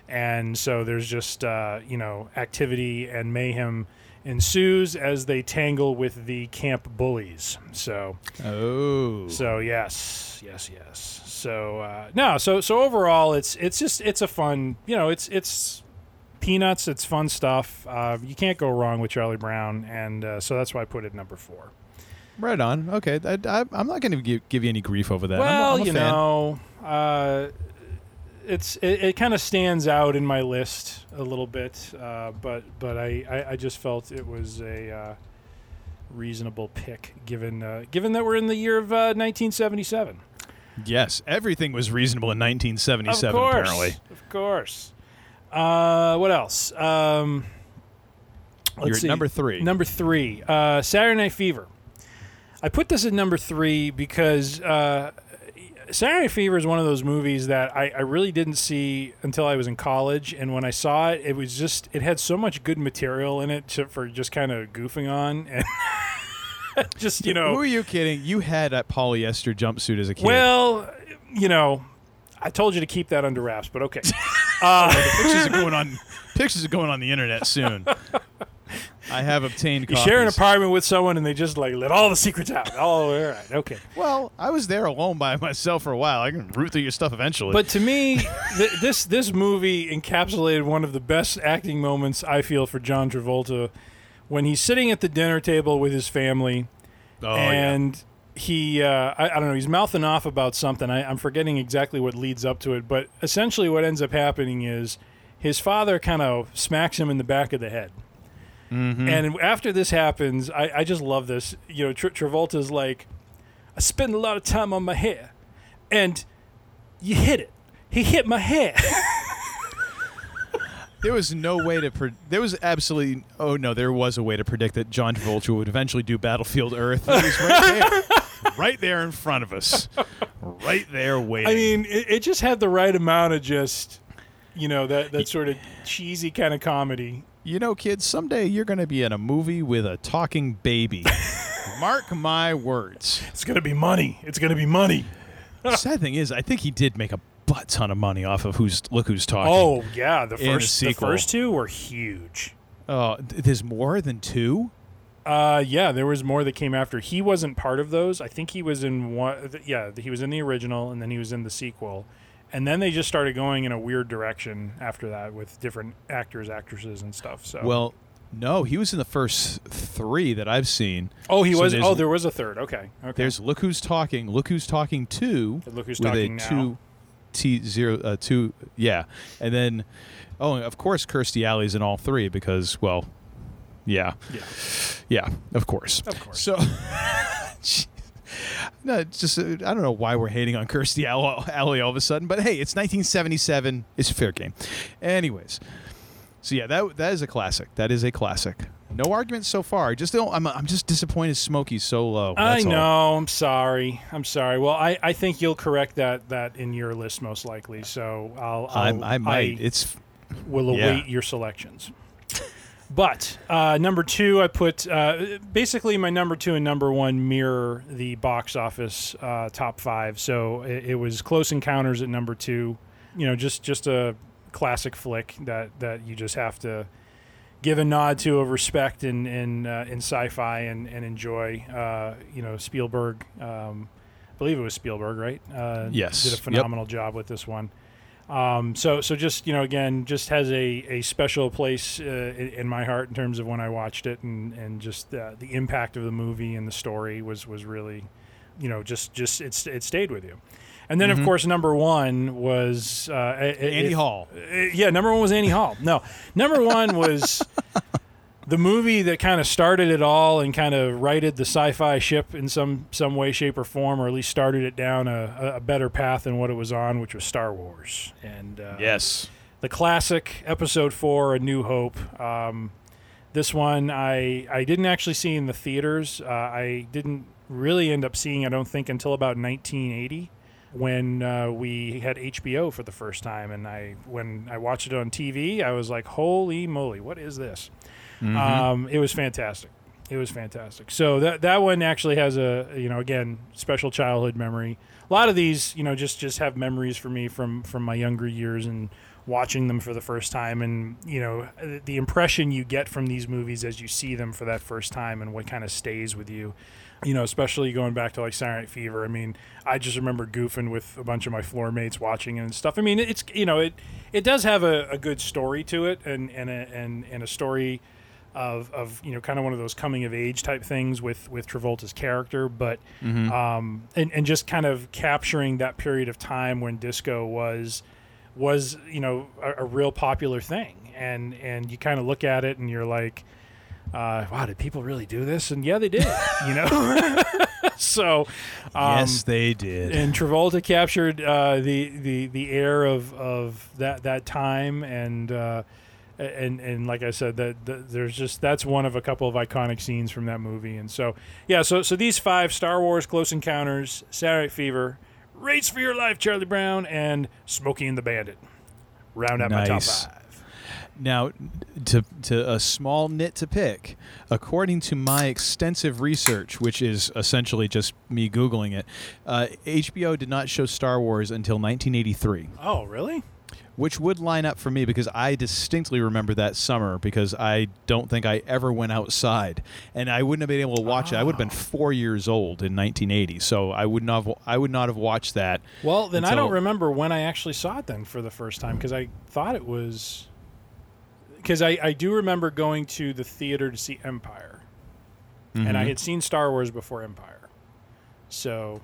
And so there's just uh, you know activity and mayhem ensues as they tangle with the camp bullies. So oh, so yes, yes, yes. So uh, no, so so overall, it's it's just it's a fun. You know, it's it's peanuts. It's fun stuff. Uh, you can't go wrong with Charlie Brown, and uh, so that's why I put it number four. Right on. Okay, I, I, I'm not going to give, give you any grief over that. I'm a- well, I'm a you fan. know, uh, it's it, it kind of stands out in my list a little bit, uh, but but I, I, I just felt it was a uh, reasonable pick given uh, given that we're in the year of uh, 1977. Yes, everything was reasonable in 1977. Of course, Apparently, of course. Uh, what else? Um, let's You're at see. number three. Number three, uh, Saturday Night Fever. I put this at number three because uh, Saturday Night Fever is one of those movies that I, I really didn't see until I was in college, and when I saw it, it was just it had so much good material in it to, for just kind of goofing on and. just you know who are you kidding? You had a polyester jumpsuit as a kid. well, you know, I told you to keep that under wraps, but okay. Uh, pictures are going on. Pictures are going on the internet soon. I have obtained. you Copies. share an apartment with someone and they just like let all the secrets out. Oh, all right, okay. Well, I was there alone by myself for a while. I can root through your stuff eventually. But to me, th- this this movie encapsulated one of the best acting moments I feel for John Travolta when he's sitting at the dinner table with his family, Oh, and he uh, I, I don't know he's mouthing off about something. I, I'm forgetting exactly what leads up to it, but essentially what ends up happening is his father kind of smacks him in the back of the head. Mm-hmm. And after this happens, I, I just love this. You know, Tra- Travolta's like, I spend a lot of time on my hair, and you hit it. He hit my hair. There was no way to. Pre- there was absolutely. Oh no, there was a way to predict that John Travolta would eventually do Battlefield Earth. Was right there, right there in front of us, right there waiting. I mean, it, it just had the right amount of just, you know, that that sort of cheesy kind of comedy. you know, kids, someday you're going to be in a movie with a talking baby. Mark my words. It's gonna be money. It's gonna be money. The sad thing is, I think he did make a butt ton of money off of who's look who's talking. Oh yeah, the first the first two were huge. Oh, th- there's more than two. Uh, yeah, there was more that came after. He wasn't part of those. I think he was in one. th- Yeah, he was in the original, and then he was in the sequel, and then they just started going in a weird direction after that with different actors, actresses, and stuff. So Well, no, he was in the first three that I've seen. oh, he So was. Oh, there was a third. Okay, okay. There's Look Who's Talking, Look Who's Talking Two, Look Who's with Talking a Now. two T zero uh, two, yeah, and then oh, of course Kirstie Alley's in all three because well, yeah, Yeah. yeah, of course, Of course. So. No, just uh, I don't know why we're hating on Kirstie All- Alley all of a sudden, but hey, it's 1977. It's a fair game. Anyways, so yeah, that that is a classic. That is a classic. No arguments so far. Just don't. I'm I'm just disappointed Smokey's so low. I That's all. know. I'm sorry. I'm sorry. Well, I, I think you'll correct that that in your list most likely. So I'll, I'll I might. it's will yeah. await your selections. But uh, number two, I put uh, basically my number two and number one mirror the box office uh, top five. So it, it was Close Encounters at number two. You know, just just a classic flick that that you just have to give a nod to of respect in in uh, in sci-fi and and enjoy. Uh, you know, Spielberg. Um, I believe it was Spielberg, right? Uh, Yes. did a Yep. phenomenal job with this one. Um, so so just you know again just has a, a special place uh, in, in my heart in terms of when I watched it and and just uh, the impact of the movie and the story was was really you know just just it's it stayed with you. And then, Mhm. of course, number one was uh, Annie Hall. yeah, number one was Annie Hall. No, number one was the movie that kind of started it all and kind of righted the sci-fi ship in some some way, shape, or form, or at least started it down a, a better path than what it was on, which was Star Wars. And uh, Yes. the classic Episode Four, A New Hope. Um, this one I I didn't actually see in the theaters. Uh, I didn't really end up seeing. I don't think until about 1980 when uh, we had HBO for the first time, and I when I watched it on TV, I was like, "Holy moly, what is this?" Mhm. Um, it was fantastic. It was fantastic. So that that one actually has a you know again special childhood memory. A lot of these you know just just have memories for me from from my younger years and watching them for the first time and you know the impression you get from these movies as you see them for that first time and what kind of stays with you you know especially going back to like Night Fever I mean I just remember goofing with a bunch of my floor mates watching and stuff I mean it's you know it it does have a, a good story to it and and a, and and a story of, of you know kind of one of those coming of age type things with with Travolta's character, but Mhm. um, and and just kind of capturing that period of time when disco was was you know a, a real popular thing, and and you kind of look at it and you're like, uh, wow, did people really do this? And yeah, they did, you know. so um, yes, they did. and Travolta captured uh, the the the air of of that that time and. Uh, and and like I said, that, that there's just that's one of a couple of iconic scenes from that movie, and so yeah, so so these five: Star Wars, Close Encounters, Saturday Night Fever, Race for Your Life, Charlie Brown, and Smokey and the Bandit. Round out my top Nice. five. Now, to to a small nit to pick, according to my extensive research, which is essentially just me googling it, uh, HBO did not show Star Wars until 1983, Oh, really? Which would line up for me because I distinctly remember that summer because I don't think I ever went outside, and I wouldn't have been able to watch it. I would have been four years old in 1980, so I would not have, I would not have watched that. Well, then I don't remember when I actually saw it then for the first time because I thought it was because I, I do remember going to the theater to see Empire, and I Mhm. had seen Star Wars before Empire, so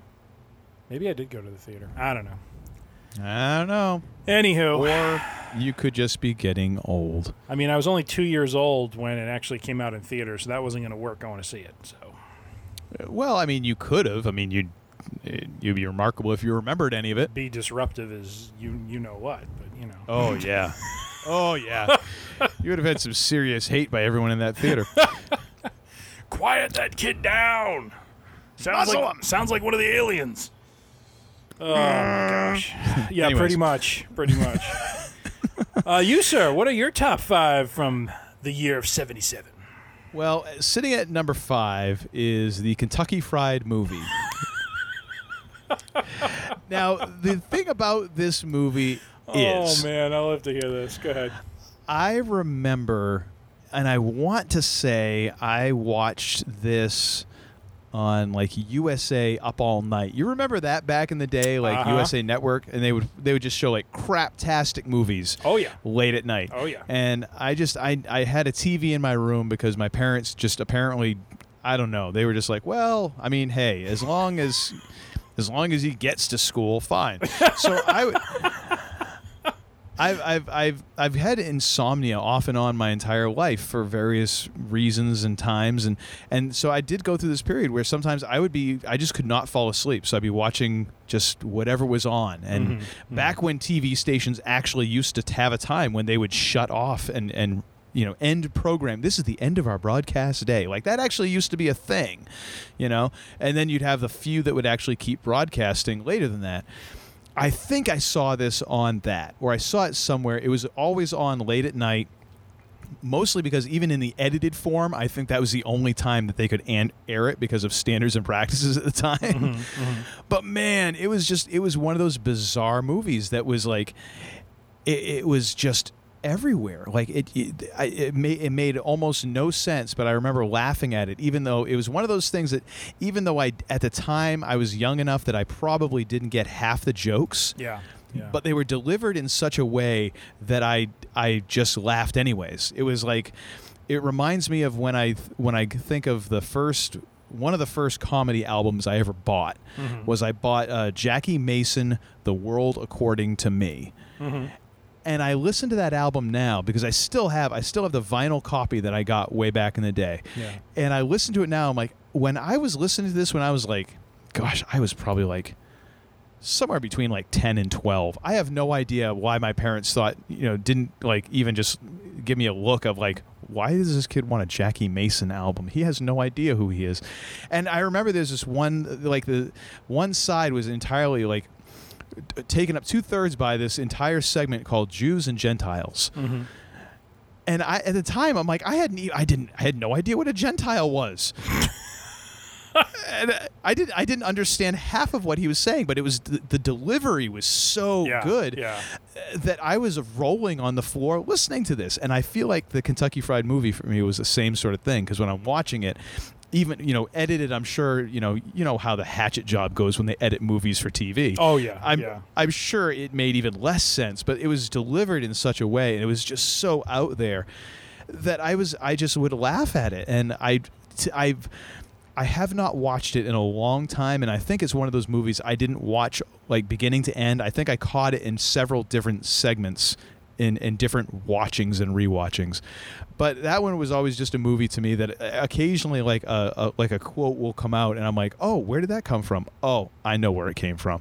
maybe I did go to the theater. I don't know. I don't know. Anywho, Or you could just be getting old. I mean, I was only two years old when it actually came out in theaters, so that wasn't going to work going to see it. So Well, I mean, you could have. I mean, you'd you'd be remarkable if you remembered any of it. be disruptive as you you know what, but you know. Oh yeah. oh yeah. You would have had some serious hate by everyone in that theater. Quiet that kid down. Sounds Muzzle like sounds like one of the aliens. Oh my gosh. Yeah, Anyways. pretty much. Pretty much. uh, you sir, what are your top five from the year of seventy seven? well, sitting at number five is the Kentucky Fried Movie. now, the thing about this movie is, Oh man, I'll have to hear this. Go ahead. I remember, and I want to say I watched this on like USA Up All Night. You remember that back in the day, like Uh-huh. USA Network, and they would they would just show like craptastic movies. Oh yeah. late at night. Oh, yeah. And I just I I had a TV in my room because my parents just apparently I don't know. They were just like, well, I mean, hey, as long as as long as he gets to school, fine. so I would I've, I've, I've, I've had insomnia off and on my entire life for various reasons and times. And, and so I did go through this period where sometimes I would be, I just could not fall asleep. So I'd be watching just whatever was on. And mm-hmm. Mm-hmm. back when TV stations actually used to have a time when they would shut off and, and, you know, end program. This is the end of our broadcast day. Like that actually used to be a thing, you know? And then you'd have the few that would actually keep broadcasting later than that. I think I saw this on that, or I saw it somewhere. It was always on late at night, mostly because even in the edited form, I think that was the only time that they could an- air it because of standards and practices at the time. Mm-hmm, mm-hmm. But man, it was just, it was one of those bizarre movies that was like, it, it was just everywhere. Like it, it, I, it made it made almost no sense. But I remember laughing at it, even though it was one of those things that, even though I at the time I was young enough that I probably didn't get half the jokes. Yeah. but they were delivered in such a way that I I just laughed anyways. It was like it reminds me of when I when I think of the first one of the first comedy albums I ever bought Mhm. was I bought uh, Jackie Mason, The World According to Me. Mhm. And I listen to that album now because I still have I still have the vinyl copy that I got way back in the day. Yeah. And I listen to it now. I'm like, when I was listening to this when I was like, gosh, I was probably like somewhere between like 10 and 12. I have no idea why my parents thought, you know, didn't like even just give me a look of like, why does this kid want a Jackie Mason album? He has no idea who he is. And I remember there's this one, like the one side was entirely like taken up two thirds by this entire segment called Jews and Gentiles. Mm-hmm. And I, at the time, I'm like, I hadn't, I didn't, I had no idea what a Gentile was. and uh, I did, I didn't understand half of what he was saying, but it was the, the delivery was so Yeah, good yeah. uh, that I was rolling on the floor listening to this. And I feel like the Kentucky Fried Movie for me was the same sort of thing because when I'm watching it. Even you know, edited. I'm sure you know. You know how the hatchet job goes when they edit movies for TV. Oh, yeah, I'm yeah. I'm sure it made even less sense, but it was delivered in such a way, and it was just so out there that I was I just would laugh at it, and I t- I've I have not watched it in a long time, and I think it's one of those movies I didn't watch like beginning to end. I think I caught it in several different segments. In, in different watchings and rewatchings, but that one was always just a movie to me that uh, occasionally like a, a like a quote will come out and I'm like, oh, where did that come from? Oh, I know where it came from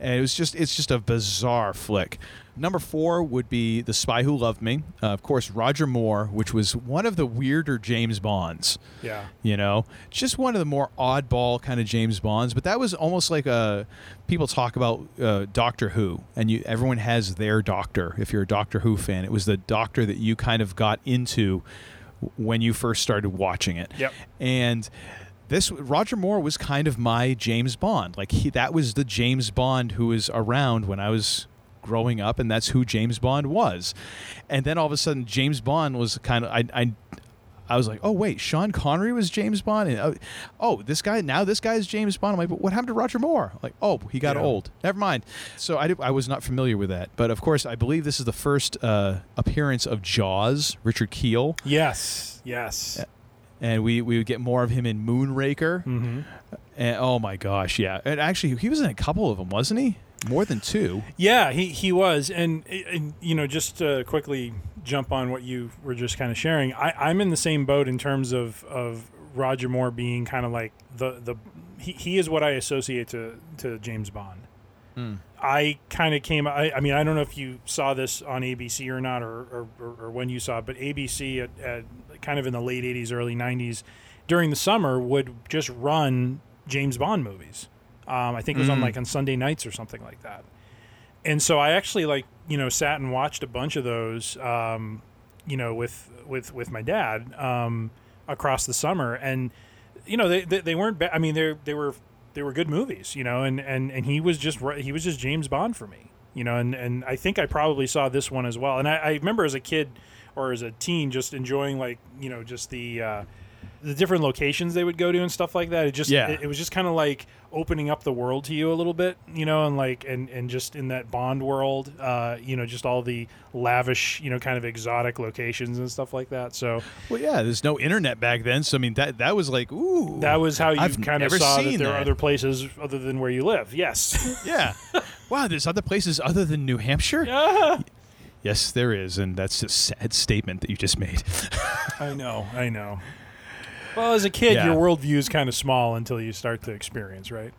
and it was just it's just a bizarre flick. Number four would be The Spy Who Loved Me. Uh, of course, Roger Moore, which was one of the weirder James Bonds. Yeah. You know, just one of the more oddball kind of James Bonds. But that was almost like a people talk about uh, Doctor Who, and you everyone has their doctor. If you're a Doctor Who fan, it was the doctor that you kind of got into when you first started watching it. Yep. And this Roger Moore was kind of my James Bond. Like he, that was the James Bond who was around when I was growing up, and that's who James Bond was. And then all of a sudden, James Bond was kind of I. I I was like, oh wait, Sean Connery was James Bond, and oh, oh, this guy now this guy is James Bond. I'm like, but what happened to Roger Moore? Like, oh, he got Yeah. old. Never mind. So I, did, I was not familiar with that, but of course, I believe this is the first uh, appearance of Jaws, Richard Kiel, Yes. Yes. And we we would get more of him in Moonraker. Mm-hmm. And oh my gosh, yeah. And actually, he was in a couple of them, wasn't he? More than two. Yeah, he, he was, and, and you know, just to quickly jump on what you were just kind of sharing, I, I'm in the same boat in terms of, of Roger Moore being kind of like the the he, he is what I associate to to James Bond. I kind of came. I, I mean, I don't know if you saw this on ABC or not, or or, or, or when you saw it, but ABC at, at kind of in the late '80s, early '90s, during the summer would just run James Bond movies. Um, I think it was on Mm. like on Sunday nights or something like that. And so I actually like you know sat and watched a bunch of those, um, you know, with with with my dad um, across the summer, and you know they they, they weren't. Ba- I mean they they were they were good movies, you know, and and and he was just he was just James Bond for me, you know, and and I think I probably saw this one as well, and I, I remember as a kid or as a teen just enjoying like you know just the. Uh, the different locations they would go to and stuff like that. It just Yeah. it, it was just kind of like opening up the world to you a little bit, you know, and like and and just in that Bond world, uh, you know, just all the lavish, you know, kind of exotic locations and stuff like that. So Well, yeah. There's no internet back then, so I mean that that was like, ooh. that was how you I've kind of saw that there are other places other than where you live. Yes. Yeah. wow. There's other places other than New Hampshire. yeah. Yes, there is, and that's a sad statement that you just made. I know. I know. Well, as a kid, Yeah. your worldview is kind of small until you start to experience, right?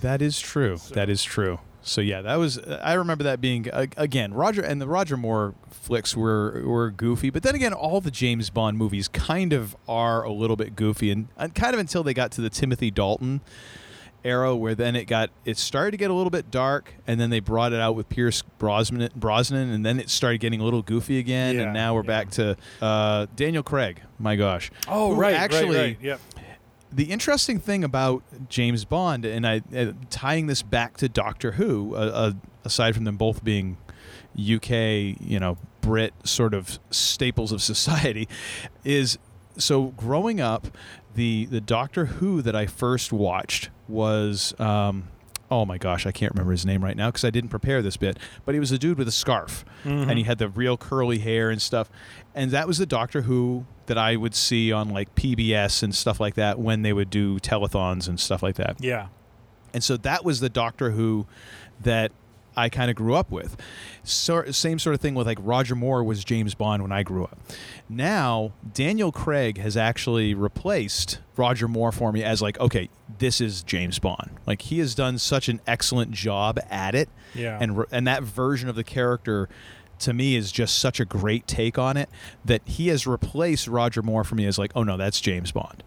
That is true. That is true. So yeah, that was. I remember that being uh, again Roger and the Roger Moore flicks were were goofy, but then again, all the James Bond movies kind of are a little bit goofy, and, and kind of until they got to the Timothy Dalton era, where then it got it started to get a little bit dark, and then they brought it out with Pierce Brosnan, Brosnan and then it started getting a little goofy again, Yeah, and now we're yeah. back to uh, Daniel Craig. My gosh. Oh, right. actually right, right. Yep. the interesting thing about James Bond, and I uh, tying this back to Doctor Who, uh, uh, aside from them both being UK, you know, Brit sort of staples of society, is so growing up, the the Doctor Who that I first watched was um, oh my gosh, I can't remember his name right now because I didn't prepare this bit. But he was a dude with a scarf, Mhm. and he had the real curly hair and stuff. And that was the Doctor Who that I would see on like PBS and stuff like that when they would do telethons and stuff like that. Yeah. And so that was the Doctor Who that I kind of grew up with. So, same sort of thing with like Roger Moore was James Bond when I grew up. Now, Daniel Craig has actually replaced Roger Moore for me as like, okay, this is James Bond. Like he has done such an excellent job at it. Yeah. And and that version of the character to me is just such a great take on it that he has replaced Roger Moore for me as like, oh no, that's James Bond.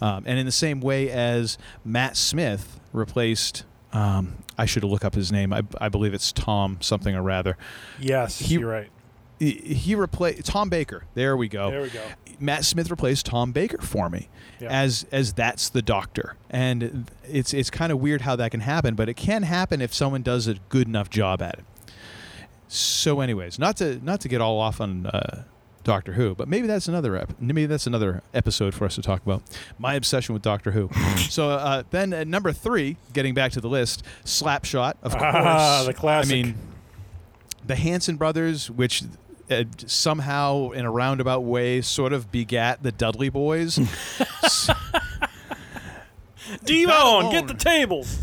Um, and in the same way as Matt Smith replaced, um, I should look up his name. I, I believe it's Tom something or rather. Yes, He- you're right. He, he replaced Tom Baker. There we go. There we go. Matt Smith replaced Tom Baker for me Yeah. as as that's the doctor, and it's it's kind of weird how that can happen, but it can happen if someone does a good enough job at it. So, anyways, not to not to get all off on uh, Doctor Who, but maybe that's another ep- maybe that's another episode for us to talk about my obsession with Doctor Who. so uh, then at number three, getting back to the list, Slapshot, of course. Ah, the classic. I mean, the Hanson brothers, which uh, somehow in a roundabout way sort of begat the Dudley Boyz. D-Von, get the tables.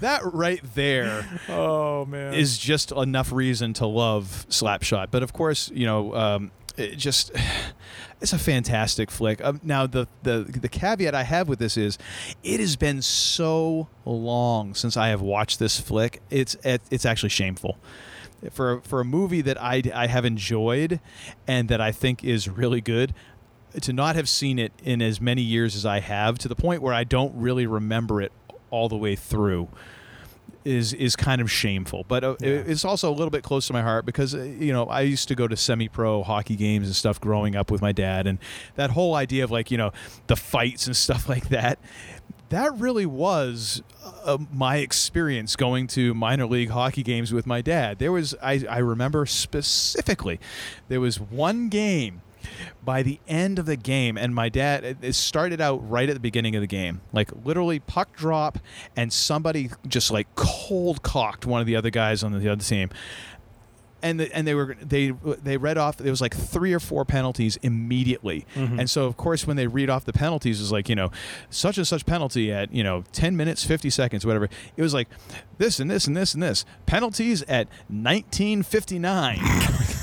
that right there Oh man. is just enough reason to love Slapshot. But of course, you know, um, it just it's a fantastic flick. Um, now the, the the caveat I have with this is, it has been so long since I have watched this flick. It's it, it's actually shameful. For for a movie that I I have enjoyed and that I think is really good. To not have seen it in as many years as I have, to the point where I don't really remember it all the way through, is is kind of shameful. But uh, it- it's also a little bit close to my heart because uh, you know I used to go to semi-pro hockey games and stuff growing up with my dad, and that whole idea of like you know the fights and stuff like that. That really was uh, my experience going to minor league hockey games with my dad. There was I, I remember specifically there was one game by the end of the game and my dad it- started out right at the beginning of the game like literally puck drop and somebody just like cold cocked one of the other guys on the other team. And the, and they were they they read off there was like three or four penalties immediately. Mhm. and so of course when they read off the penalties is like you know such and such penalty at you know 10 minutes 50 seconds whatever. It was like this and this and this and this. Penalties at 1959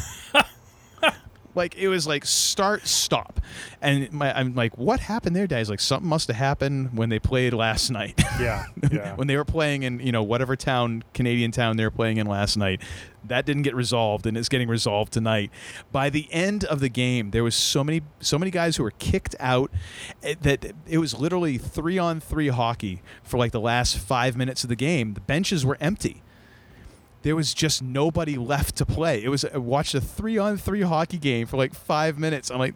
like it was like start stop. And my, i'm like what happened there He's like something must have happened when they played last night. Yeah, yeah. when they were playing in you know whatever town canadian town they were playing in last night. That didn't get resolved and it's getting resolved tonight. By the end of the game there was so many so many guys who were kicked out eh, that it was literally three on three hockey for like the last five minutes of the game. The benches were empty there was just nobody left to play. It was I watched a three on three hockey game for like five minutes. I'm like,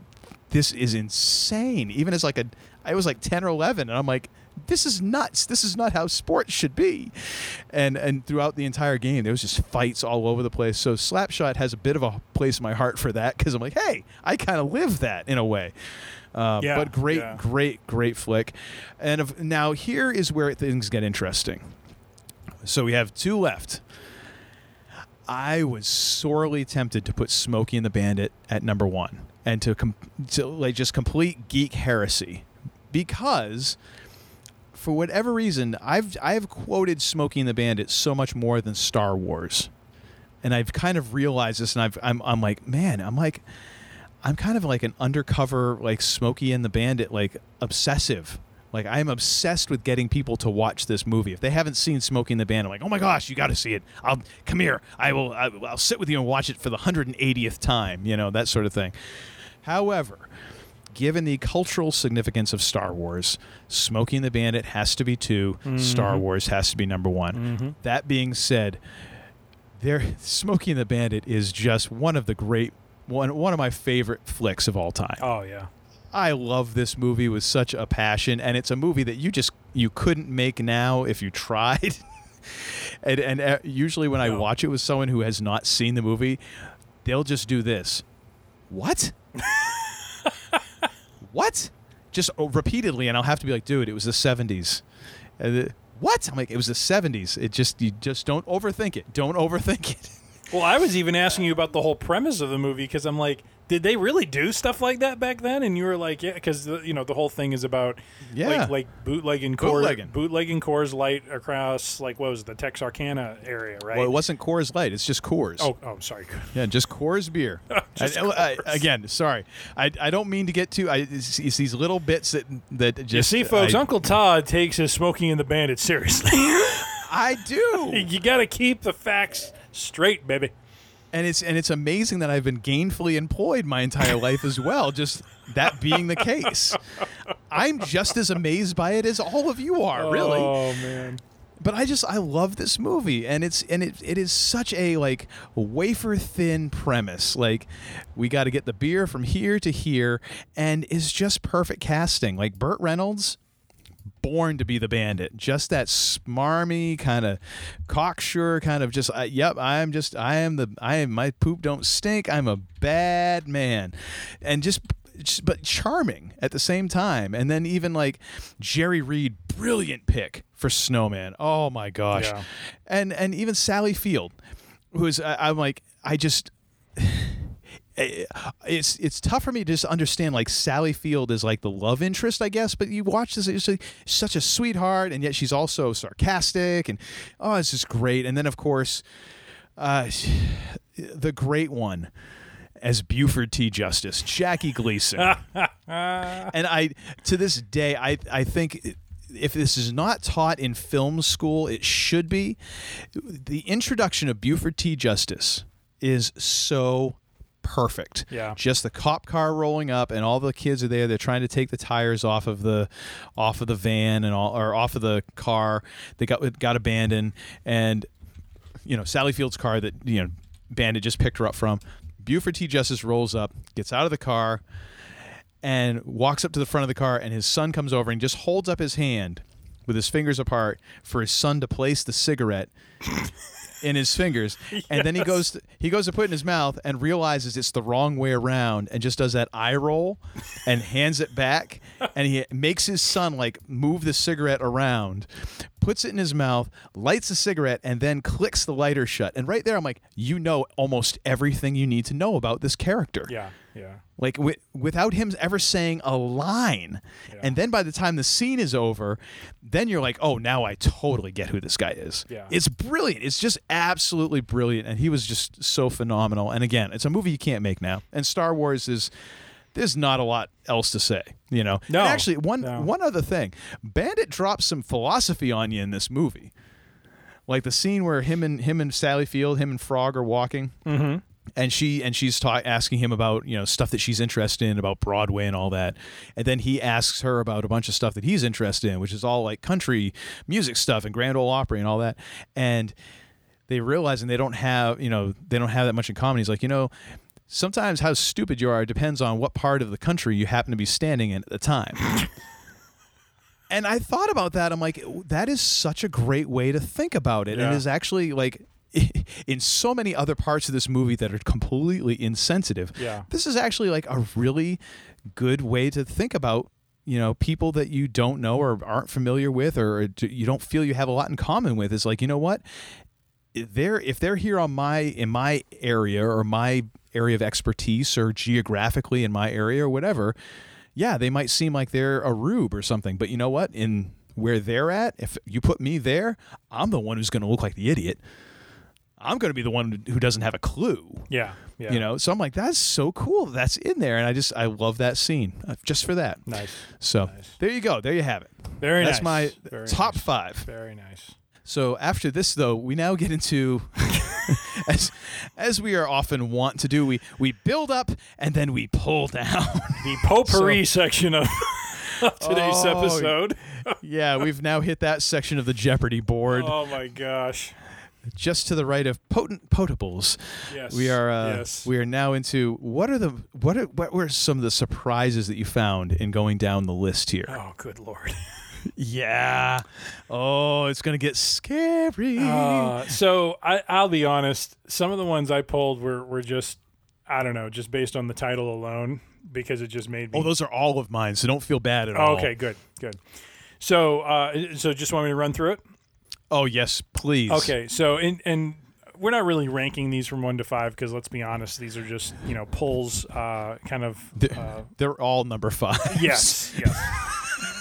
this is insane. Even as like a, I was like ten or eleven, and I'm like, this is nuts. This is not how sports should be. And and throughout the entire game, there was just fights all over the place. So Slapshot has a bit of a place in my heart for that because I'm like, hey, I kind of live that in a way. Uh, Yeah, but great, yeah. great, great flick. And of, now here is where things get interesting. So we have two left. I was sorely tempted to put Smokey and the Bandit at number one and to, com- to like just complete geek heresy because for whatever reason I've I've quoted Smokey and the Bandit so much more than Star Wars, and I've kind of realized this, and I've I'm I'm like man I'm like I'm kind of like an undercover like Smokey and the Bandit like obsessive. Like I'm obsessed with getting people to watch this movie. If they haven't seen Smoking the Bandit, I'm like, oh my gosh, you got to see it. I'll come here. I will. I, I'll sit with you and watch it for the 180th time. You know that sort of thing. However, given the cultural significance of Star Wars, Smoking the Bandit has to be 2 Star Mhm. Wars has to be number one. Mhm. That being said, there Smokey and the Bandit is just one of the great one one of my favorite flicks of all time. Oh yeah. I love this movie with such a passion, and it's a movie that you just you couldn't make now if you tried. and and uh, usually when I watch it with someone who has not seen the movie, they'll just do this. What? what? Just oh, repeatedly, and I'll have to be like, dude, it was the '70s. And what? I'm like, it was the 70s. It just you just don't overthink it. Don't overthink it. Well, I was even asking you about the whole premise of the movie because I'm like, did they really do stuff like that back then? And you were like, yeah, because you know the whole thing is about Yeah. like, like bootlegging Coors, Bootlegging. bootlegging Coors Light across like what was it, the Texarkana area, right? Well, it wasn't Coors Light. It's just Coors. Oh, oh, sorry. Yeah, just Coors beer. Just I- I- again, sorry. I, I don't mean to get too. I, it's, it's these little bits that that just. You see, folks, I, Uncle Todd takes his Smokey and the Bandit seriously. I do. you got to keep the facts straight, baby. and it's and it's amazing that I've been gainfully employed my entire life as well. Just that being the case, I'm just as amazed by it as all of you are. Really. Oh man. but I just I love this movie and it's and it it is such a like wafer thin premise like we got to get the beer from here to here and is just perfect casting like Burt Reynolds born to be the bandit just that smarmy kind of cocksure kind of just uh, yep I'm just I am the I am my poop don't stink I'm a bad man and just but charming at the same time. And then even like Jerry Reed, brilliant pick for Snowman. Oh my gosh. Yeah. And and even Sally Field, who is I, I'm like I just. It's it's tough for me to just understand like Sally Field is like the love interest, I guess. But you watch this, it's like, such a sweetheart, and yet she's also sarcastic, and oh, it's just great. And then of course, uh, the great one as Buford T. Justice, Jackie Gleason. and I, to this day, I, I think if this is not taught in film school, it should be. The introduction of Buford T. Justice is so perfect. Yeah. Just the cop car rolling up and all the kids are there. They're trying to take the tires off of the off of the van and all or off of the car. They got got abandoned and you know, Sally Field's car that, you know, Bandit just picked her up from. Buford T. Justice rolls up, gets out of the car, and walks up to the front of the car, and his son comes over and just holds up his hand with his fingers apart for his son to place the cigarette in his fingers. And then he goes to, he goes to put it in his mouth and realizes it's the wrong way around and just does that eye roll and hands it back. And he makes his son like move the cigarette around puts it in his mouth lights the cigarette and then clicks the lighter shut. And right there I'm like you know almost everything you need to know about this character. Yeah, yeah. like wi- without him ever saying a line. And then by the time the scene is over then you're like oh now i totally get who this guy is. Yeah. it's brilliant. It's just absolutely brilliant. And he was just so phenomenal. And again it's a movie you can't make now. And star wars is there's not a lot else to say you know? No, And actually one no. one other thing. Bandit drops some philosophy on you in this movie. Like the scene where him and him and sally field him and frog are walking. Mm-hmm. And she and she's ta- asking him about you know stuff that she's interested in about Broadway and all that, and then he asks her about a bunch of stuff that he's interested in, which is all like country music stuff and Grand Ole Opry and all that, and they realize and they don't have you know they don't have that much in common. He's like you know. Sometimes how stupid you are depends on what part of the country you happen to be standing in at the time. and I thought about that. I'm like, that is such a great way to think about it. And Yeah. is actually like in so many other parts of this movie that are completely insensitive. Yeah. This is actually like a really good way to think about you know people that you don't know or aren't familiar with or you don't feel you have a lot in common with is like you know what if they're if they're here on my in my area or my area of expertise or geographically in my area or whatever yeah they might seem like they're a rube or something but you know what in where they're at if you put me there i'm the one who's going to look like the idiot i'm going to be the one who doesn't have a clue Yeah, yeah. you know so i'm like that's so cool that's in there and i just i love that scene uh, just for that Nice. so there you go there you have it Very that's nice. That's my Very top nice. five Very nice. so after this, though, we now get into, as as we are often wont to do, we we build up and then we pull down. The potpourri section of, of today's Oh, episode. yeah, we've now hit that section of the Jeopardy board, Oh my gosh. Just to the right of potent potables. Yes. We are uh, Yes. we are now into what are the what are what were some of the surprises that you found in going down the list here? Oh, good lord. Yeah. Oh, it's gonna get scary. Uh, so I, I'll be honest. Some of the ones I pulled were were just I don't know, just based on the title alone because it just made me. oh, those are all of mine, so don't feel bad at all. Oh, okay, good, good. So, uh, so just want me to run through it? Oh yes, please. Okay, so and and we're not really ranking these from one to five because let's be honest, these are just you know polls, uh, kind of. They're, Uh, they're all number five. yes, yes.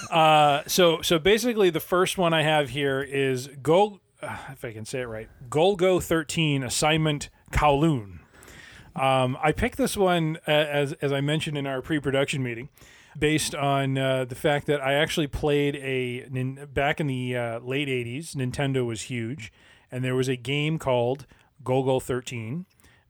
uh, so so basically, the first one I have here is Gol. Uh, if I can say it right, Golgo thirteen assignment Kowloon. Um, I picked this one uh, as as I mentioned in our pre-production meeting, based on uh, the fact that I actually played a back in the uh, late '80s. Nintendo was huge, and there was a game called Golgo 13.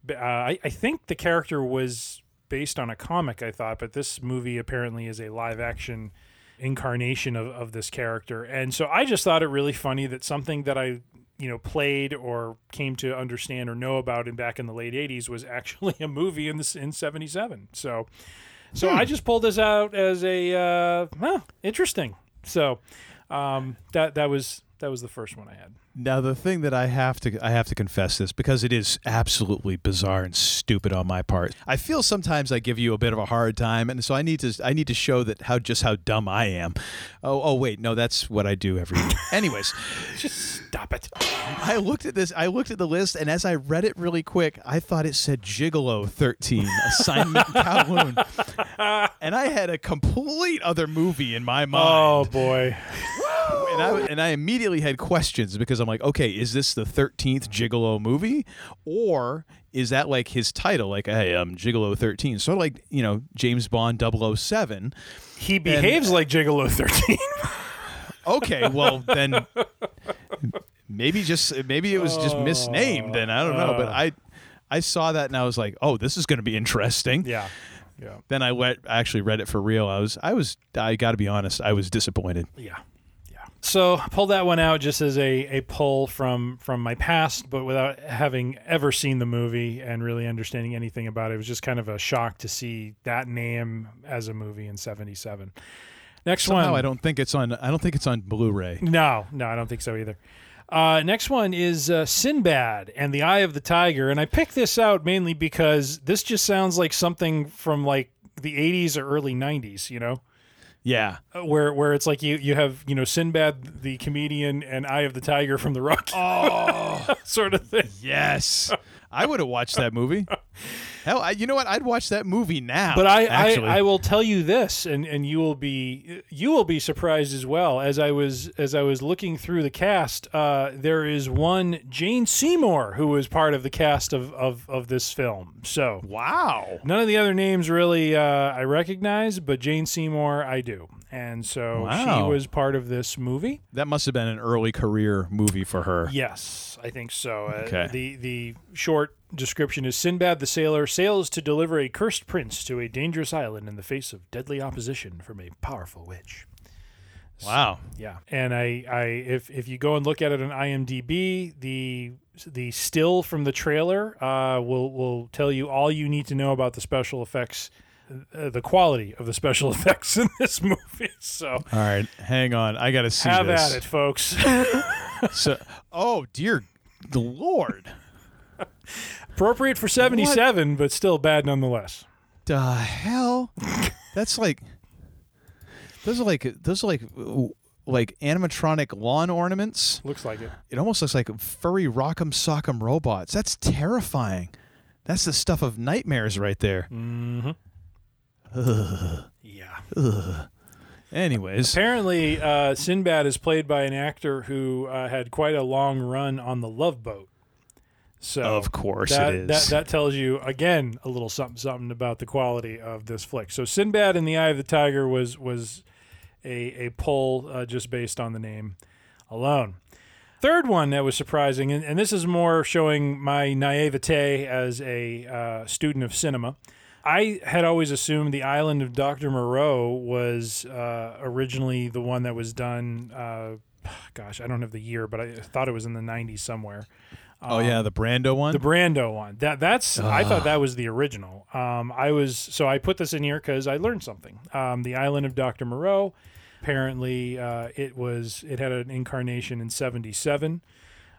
Uh, I, I think the character was based on a comic. I thought, but this movie apparently is a live-action incarnation of, of this character, and so I just thought it really funny that something that I you know played or came to understand or know about in back in the late 80s was actually a movie in this in 77 so so Hmm. i just pulled this out as a uh huh, interesting so um that that was that was the first one i had Now the thing that I have to I have to confess this because it is absolutely bizarre and stupid on my part. I feel sometimes I give you a bit of a hard time, and so I need to I need to show that how just how dumb I am. Oh oh wait no that's what I do every. Anyways, just stop it. I looked at this. I looked at the list, and as I read it really quick, I thought it said Gigolo 13 assignment Kowloon, and I had a complete other movie in my oh, mind. oh boy and I and I immediately had questions because I'm like, okay, is this the thirteenth Gigolo movie, or is that like his title, like, hey, I'm Gigolo 13, sort of like you know James Bond 007. he behaves like gigolo 13 Okay, well then maybe just maybe it was just misnamed, and I don't know, but uh. I I saw that and I was like, oh, this is going to be interesting. yeah yeah Then I went actually read it for real. I was I was I got to be honest, I was disappointed. Yeah. So pull that one out just as a, a pull from from my past, but without having ever seen the movie and really understanding anything about it. It was just kind of a shock to see that name as a movie in seventy seven. Next Somehow one I don't think it's on I don't think it's on Blu-ray. No, no, I don't think so either. Uh, next one is uh, Sinbad and the Eye of the Tiger, and I picked this out mainly because this just sounds like something from like the '80s or early '90s. You know, Yeah. Uh, where where it's like you you have you know Sinbad the comedian and Eye of the Tiger from the Rock Oh. sort of thing. Yes. I would have watched that movie. Hell, I, you know what? I'd watch that movie now. But I, actually. I I will tell you this, and, and you will be you will be surprised as well. As I was as I was looking through the cast, uh, there is one Jane Seymour who was part of the cast of, of, of this film. So wow. none of the other names really uh, I recognize, but Jane Seymour I do, and so she was part of this movie. That must have been an early career movie for her. Yes, I think so. Uh, Okay. The the short description is Sinbad the sailor sails to deliver a cursed prince to a dangerous island in the face of deadly opposition from a powerful witch. Wow. Yeah, and I, I if if you go and look at it on IMDb, the the still from the trailer uh, will will tell you all you need to know about the special effects, uh, the quality of the special effects in this movie. So All right, hang on. I got to see have this. at it, folks. So, oh dear, the Lord. Appropriate for seventy seven, but still bad nonetheless. The hell? That's like. Those are like those are like like animatronic lawn ornaments. Looks like it. It almost looks like furry rock'em sock'em robots. That's terrifying. That's the stuff of nightmares right there. Mm-hmm. Ugh. Yeah. Ugh. Anyways, Apparently, uh, Sinbad is played by an actor who uh, had quite a long run on the Love Boat. So Of course it that, is. That, that tells you again a little something something about the quality of this flick. So Sinbad in the Eye of the Tiger was was a a pull uh, just based on the name alone. Third one that was surprising, and, and this is more showing my naivete as a uh, student of cinema. I had always assumed the island of Dr. Moreau was uh, originally the one that was done. Uh, gosh, I don't have the year, but I thought it was in the 90s somewhere. Oh yeah, the Brando one. The Brando one. That that's I thought that was the original. Um, I was so I put this in here because I learned something. Um, the Island of Doctor Moreau. Apparently, uh, it was it had an incarnation in '77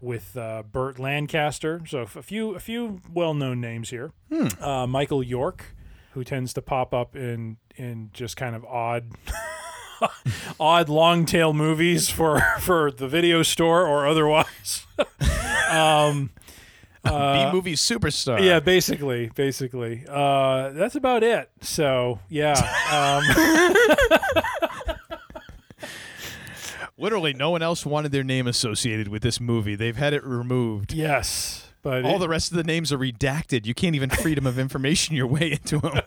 with uh, Burt Lancaster. So a few a few well known names here. Uh, Michael York, who tends to pop up in in just kind of odd odd long tail movies for for the video store or otherwise. um, B movie superstar. yeah, basically, basically. Uh, that's about it. So yeah. Um, Literally, no one else wanted their name associated with this movie. They've had it removed. yes, but All it- the rest of the names are redacted. You can't even freedom of information your way into them.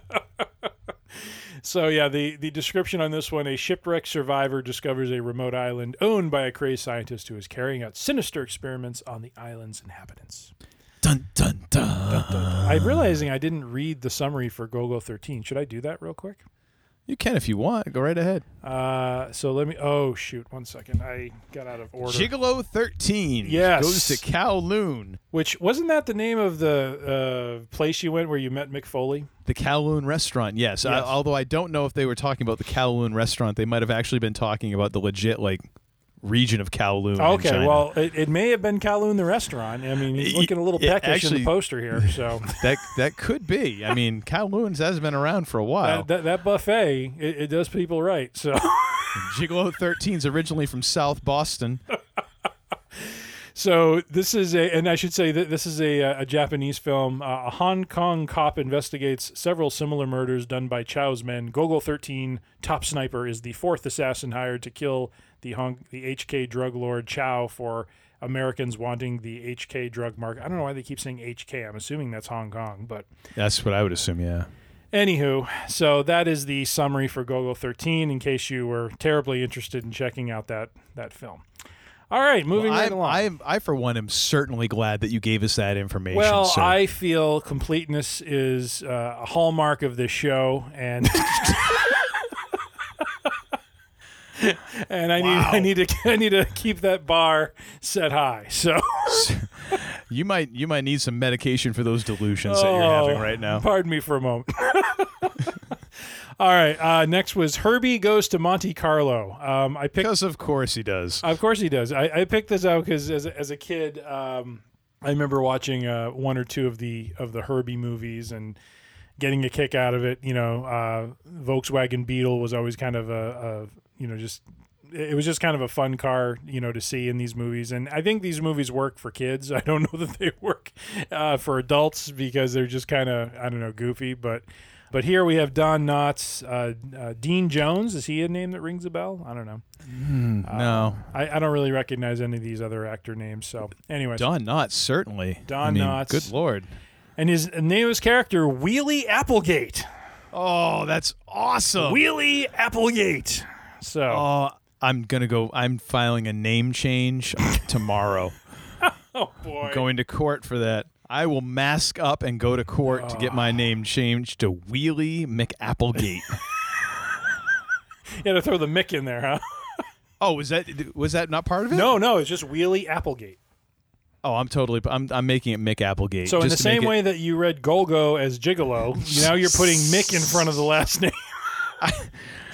So yeah, the the description on this one: a shipwreck survivor discovers a remote island owned by a crazed scientist who is carrying out sinister experiments on the island's inhabitants. dun dun dun. I'm realizing I didn't read the summary for GoGo 13. Should I do that real quick? You can if you want. Go right ahead. Uh, so let me. Oh shoot! One second. I got out of order. Gigolo 13 Yes. goes to Kowloon. Which wasn't that the name of the uh, place you went where you met Mick Foley? The Kowloon restaurant, yes. I, Yes. although I don't know if they were talking about the Kowloon restaurant. They might have actually been talking about the legit, like, region of Kowloon. Okay, well, it, it may have been Kowloon the restaurant. I mean, he's looking a little yeah, peckish in the poster here. So that that could be. I mean, Kowloon's has been around for a while. that, that, that buffet, it, it does people right. So. Gigolo 13's originally from South Boston. So this is a, and I should say that this is a, a Japanese film. Uh, a Hong Kong cop investigates several similar murders done by Chow's men. Golgo 13, top sniper, is the fourth assassin hired to kill the Hong, the HK drug lord Chow for Americans wanting the HK drug market. I don't know why they keep saying HK. I'm assuming that's Hong Kong, but That's what I would assume, yeah. Anywho, so that is the summary for Golgo 13 in case you were terribly interested in checking out that that film. All right, moving Well, right along. I'm, I, for one, am certainly glad that you gave us that information. Well. I feel completeness is uh, a hallmark of this show, and and I need I need to I need to keep that bar set high. So you might you might need some medication for those delusions that you're having Oh, right now. Pardon me for a moment. All right. Uh, next was Herbie goes to Monte Carlo. Um, I picked Because of course he does. Of course he does. I, I picked this out because as a, as a kid, um, I remember watching uh, one or two of the of the Herbie movies and getting a kick out of it. You know, uh, Volkswagen Beetle was always kind of a, a you know just it was just kind of a fun car, you know, to see in these movies. And I think these movies work for kids. I don't know that they work uh, for adults because they're just kind of I don't know goofy, but. But here we have Don Knotts, uh, uh, Dean Jones. Is he a name that rings a bell? I don't know. no. I, I don't really recognize any of these other actor names. So, anyway, Don Knotts, certainly. Don I mean, Knotts. Good lord. and his name of his character Wheelie Applegate. Oh, that's awesome. Wheelie Applegate. So, Oh, I'm gonna go. I'm filing a name change tomorrow. oh boy, going to court for that. I will mask up and go to court to get my oh. name changed to Wheelie McApplegate. you had to throw the Mick in there, huh? oh, was that was that not part of it? No, no, it's just Wheelie Applegate. Oh, I'm totally. I'm I'm making it Mick Applegate. So, in the just to make same it- way that you read Golgo as Gigolo, now you're putting Mick in front of the last name.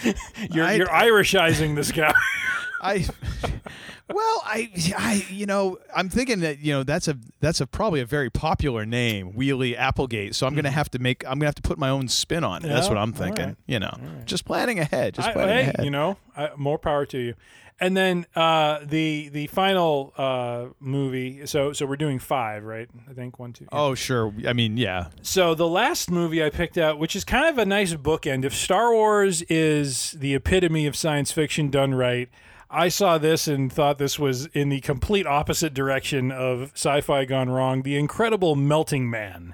you're, I- you're Irishizing this guy. I. Well, I, I, you know, I'm thinking that you know that's a that's a probably a very popular name, Wheelie Applegate. So I'm gonna have to make I'm gonna have to put my own spin on it. That's Mm-hmm. What I'm thinking. right. You know, just planning ahead. Just I- planning hey, ahead. you know, I, more power to you. And then uh, the the final uh, movie. So so we're doing five, right? I think one, two. yeah. Oh, sure. I mean, yeah. So the last movie I picked out, which is kind of a nice bookend. If Star Wars is the epitome of science fiction done right, I saw this and thought this was in the complete opposite direction of sci-fi gone wrong. The Incredible Melting Man.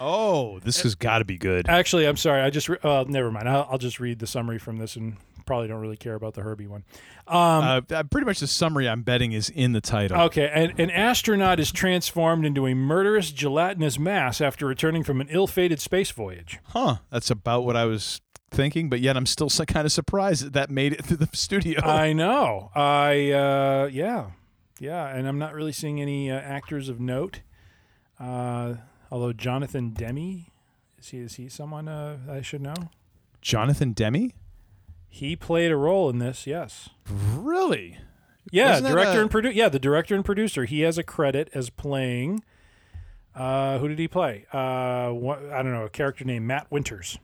Oh, this has got to be good. Actually, I'm sorry. I just re- uh, never mind. I'll, I'll just read the summary from this and probably don't really care about the Herbie one. uh, uh, pretty much the summary I'm betting is in the title. Okay, and an astronaut is transformed into a murderous gelatinous mass after returning from an ill-fated space voyage. Huh. That's about what I was thinking, but yet I'm still so kind of surprised that that made it through the studio. I know. I uh, yeah, yeah, and I'm not really seeing any uh, actors of note. Uh, although Jonathan Demme, is he is he someone uh, I should know? Jonathan Demme? He played a role in this. Yes. Really? Yeah, Wasn't director a- and producer. Yeah, the director and producer. He has a credit as playing. Uh, who did he play? Uh, what, I don't know. A character named Matt Winters.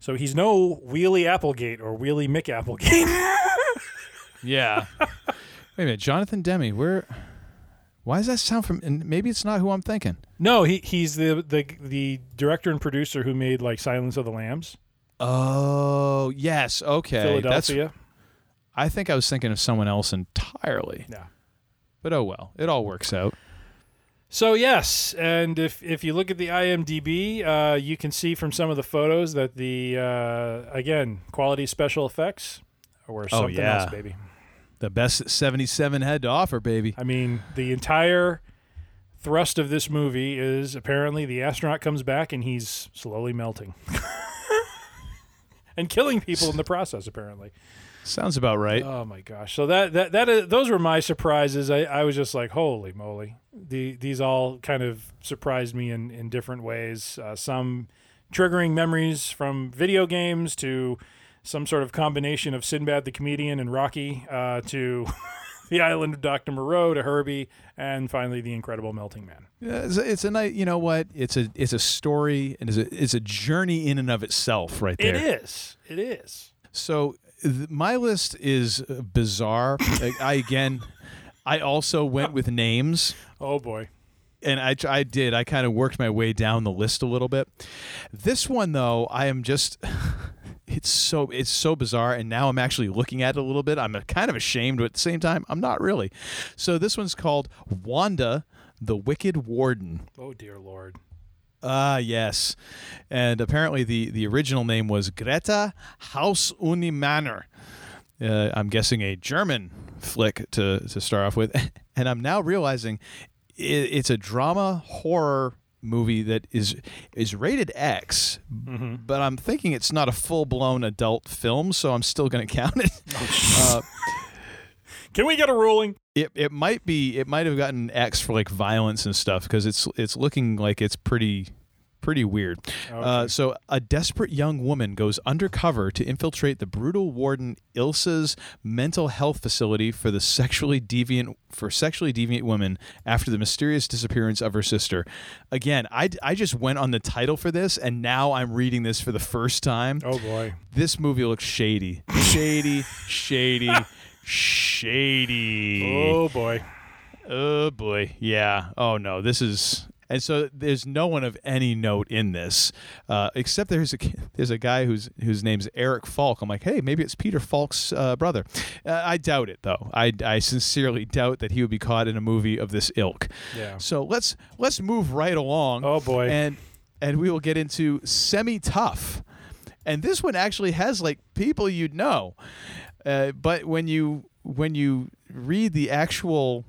So he's no Wheelie Applegate or Wheelie Mick Applegate. Yeah. Wait a minute, Jonathan Demme. Where? Why does that sound from? And maybe it's not who I'm thinking. no, he he's the the the director and producer who made like Silence of the Lambs, Oh yes, okay. Philadelphia. That's, I think I was thinking of someone else entirely. Yeah. But oh well, it all works out. So yes, and if if you look at the IMDb, uh, you can see from some of the photos that the uh, again quality special effects were Oh, something yeah. else, baby. The best 77 had to offer, baby. I mean, the entire thrust of this movie is apparently the astronaut comes back and he's slowly melting. and killing people in the process apparently. Sounds about right. Oh my gosh. So that that that is, those were my surprises. I, I was just like, "Holy moly." The these all kind of surprised me in in different ways. Uh, some triggering memories from video games to some sort of combination of Sinbad the comedian and Rocky uh, to the Island of Dr. Moreau to Herbie and finally the Incredible Melting Man. Yeah, It's a, it's a night. You know what? It's a it's a story and it's a it's a journey in and of itself, right there. It is. It is. So th- my list is uh, bizarre. I, I again, I also went with names. Oh boy. and I, I did. I kind of worked my way down the list a little bit. This one, though, I am just. It's so it's so bizarre, and now I'm actually looking at it a little bit. I'm kind of ashamed, but at the same time, I'm not really. So this one's called Wanda, the Wicked Warden. Oh dear lord. Ah, yes, and apparently the the original name was Greta Haus Uni Manor. Uh, I'm guessing a German flick to to start off with, and I'm now realizing it, it's a drama horror movie that is is rated X, but I'm thinking it's not a full blown adult film, so I'm still going to count it. uh, Can we get a ruling? it it might be it might have gotten X for like violence and stuff because it's it's looking like it's pretty pretty weird. Uh, so a desperate young woman goes undercover to infiltrate the brutal warden Ilsa's mental health facility for the sexually deviant for sexually deviant women after the mysterious disappearance of her sister. Again, I I just went on the title for this and now I'm reading this for the first time. Oh boy. This movie looks shady. Shady, shady, shady. Oh boy. Oh boy, yeah. Oh no, this is. And so there's no one of any note in this, uh, except there's a there's a guy whose whose name's Eric Falk. I'm like, hey, maybe it's Peter Falk's uh, brother. Uh, I doubt it though. I, I sincerely doubt that he would be caught in a movie of this ilk. Yeah. So let's let's move right along. Oh boy. And and we will get into semi tough, and this one actually has like people you'd know, uh, but when you when you read the actual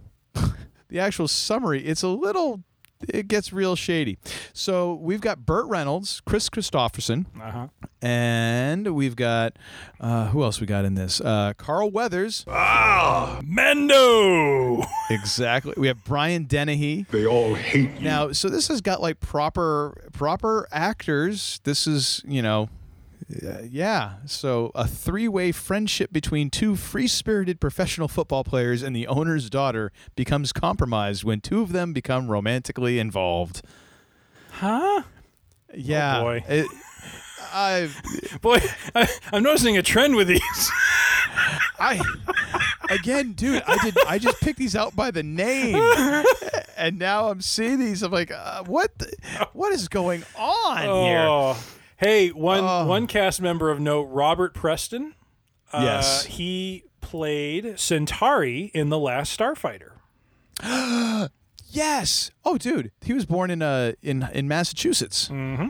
the actual summary, it's a little it gets real shady. So we've got Burt Reynolds, Kris Kristofferson, Uh-huh. and we've got uh, who else we got in this? Uh, Carl Weathers. Ah, Mendo. Exactly. We have Brian Dennehy. They all hate you. Now, so this has got like proper proper actors. This is, you know, uh, yeah. So a three-way friendship between two free-spirited professional football players and the owner's daughter becomes compromised when two of them become romantically involved. Huh? Yeah. boy. It- I Boy, I, I'm noticing a trend with these. I again, dude, I did I just picked these out by the name. And now I'm seeing these. I'm like, uh, what? The, what is going on here? Hey, one Oh. one cast member of note, Robert Preston. Uh, Yes. he played Centauri in The Last Starfighter. Yes. Oh, dude, he was born in uh in in Massachusetts. Mm-hmm.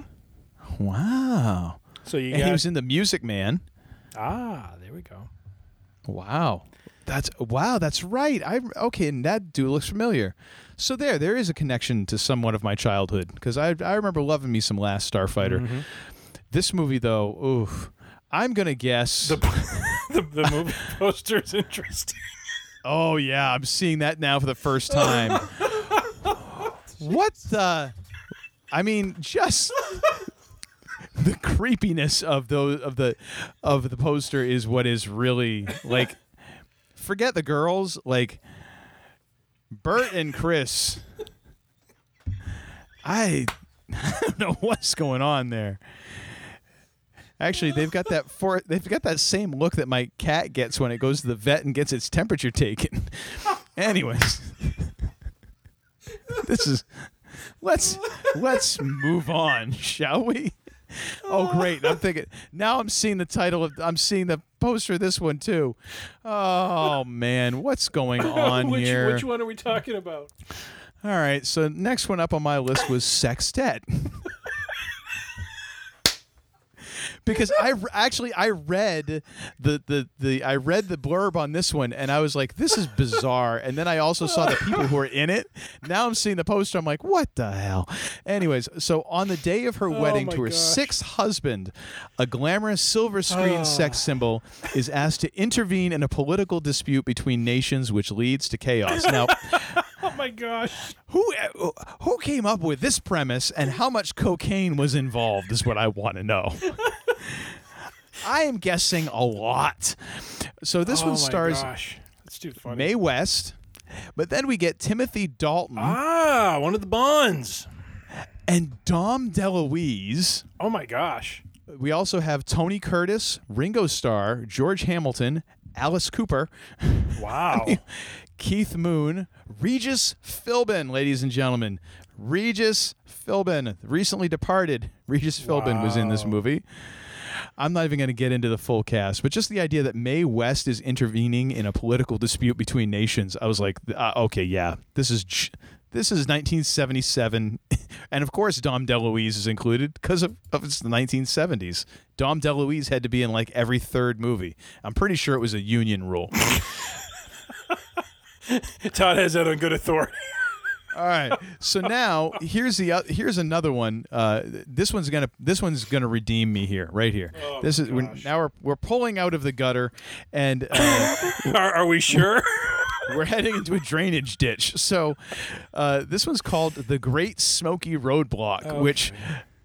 Wow. So you And got he was in the Music Man. ah, there we go. Wow. That's wow. That's right. I okay, and that dude looks familiar. So there, there is a connection to somewhat of my childhood because I I remember loving me some Last Starfighter. Mm-hmm. This movie though, oof. I'm gonna guess. The the, the movie poster is interesting. oh yeah, I'm seeing that now for the first time. what the? I mean, just the creepiness of those of the of the poster is what is really like. Forget the girls, like Burt and Kris. I, I don't know what's going on there. Actually, they've got that for they've got that same look that my cat gets when it goes to the vet and gets its temperature taken. Anyways, this is let's let's move on, shall we? Oh great! I'm thinking now. I'm seeing the title of. I'm seeing the poster of this one too. Oh man, what's going on which, here? which one are we talking about? All right, so next one up on my list was Sextet. Because I actually I read the, the the I read the blurb on this one and I was like this is bizarre and then I also saw the people who are in it. Now I'm seeing the poster I'm like what the hell. Anyways, so on the day of her oh wedding my to her gosh. sixth husband, a glamorous silver screen ah. sex symbol is asked to intervene in a political dispute between nations which leads to chaos. Now Oh my gosh. who who came up with this premise and how much cocaine was involved is what I want to know. I am guessing a lot. So this oh one stars Gosh. That's too funny. Mae West, but then we get Timothy Dalton Ah, one of the Bonds. and Dom DeLuise. Oh my gosh. We also have Tony Curtis, Ringo Starr, George Hamilton, Alice Cooper, Wow. Keith Moon, Regis Philbin, ladies and gentlemen. Regis Philbin, recently departed. Regis Philbin was in this movie. I'm not even going to get into the full cast, but just the idea that Mae West is intervening in a political dispute between nations, I was like, uh, okay, yeah, this is this is 1977, and of course Dom DeLuise is included because of, of it's the 1970s. Dom DeLuise had to be in like every third movie. I'm pretty sure it was a union rule. Todd has that on good authority. All right. So now here's the oth- here's another one. Uh, this one's gonna this one's gonna redeem me here, right here. Oh, this is we're, now we're we're pulling out of the gutter, and uh, are, are we sure? we're heading into a drainage ditch. So uh, this one's called the Great Smokey Roadblock, which.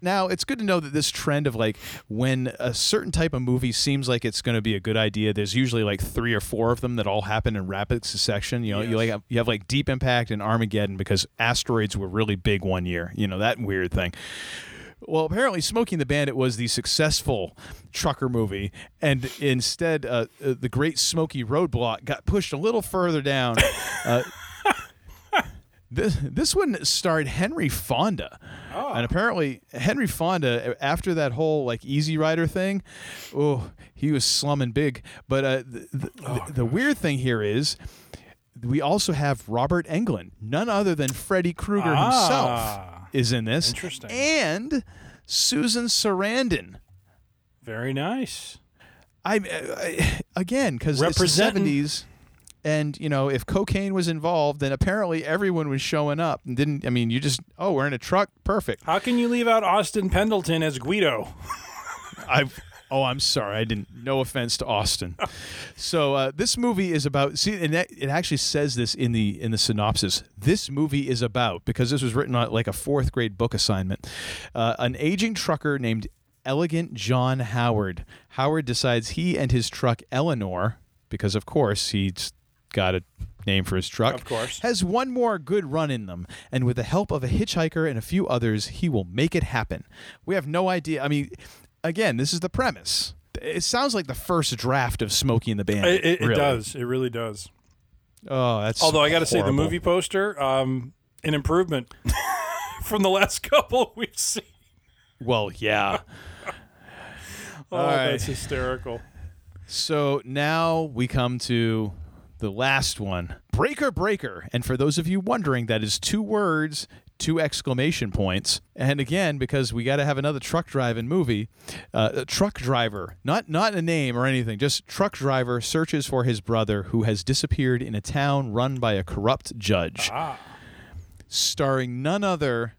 Now it's good to know that this trend of like when a certain type of movie seems like it's going to be a good idea, there's usually like three or four of them that all happen in rapid succession. You know, you like you have like Deep Impact and Armageddon because asteroids were really big one year. You know that weird thing. Well, apparently, Smokey and the Bandit was the successful trucker movie, and instead, uh, uh, the Great Smokey Roadblock got pushed a little further down. Uh, this this one starred Henry Fonda, and apparently Henry Fonda after that whole like Easy Rider thing, oh, he was slumming big. But uh, the, the, the weird thing here is. We also have Robert Englund, none other than Freddy Krueger himself Ah, is in this. Interesting. And Susan Sarandon. Very nice. I, I again because it's the seventies, and you know if cocaine was involved, then apparently everyone was showing up and didn't. I mean, you just oh we're in a truck, perfect. How can you leave out Austin Pendleton as Guido? I oh I'm sorry, I didn't. No offense to Austin. so uh, this movie is about. See, and that, it actually says this in the in the synopsis. This movie is about because this was written on like a fourth grade book assignment. Uh, an aging trucker named Elegant John Howard. Howard decides he and his truck Eleanor, because of course he's got a name for his truck. Of course. Has one more good run in them, and with the help of a hitchhiker and a few others, he will make it happen. We have no idea. I mean, again, this is the premise. It sounds like the first draft of Smokey and the Bandit. It, it, it does. It really does. Oh, that's Although I got to say, the movie poster, um, an improvement from the last couple we've seen. Well, yeah. Oh, All right. that's hysterical. So now we come to the last one Breaker Breaker. And for those of you wondering, that is two words, two exclamation points. And again, because we got to have another truck driving movie, uh, a truck driver, not, not a name or anything, just truck driver searches for his brother who has disappeared in a town run by a corrupt judge. Ah. Starring none other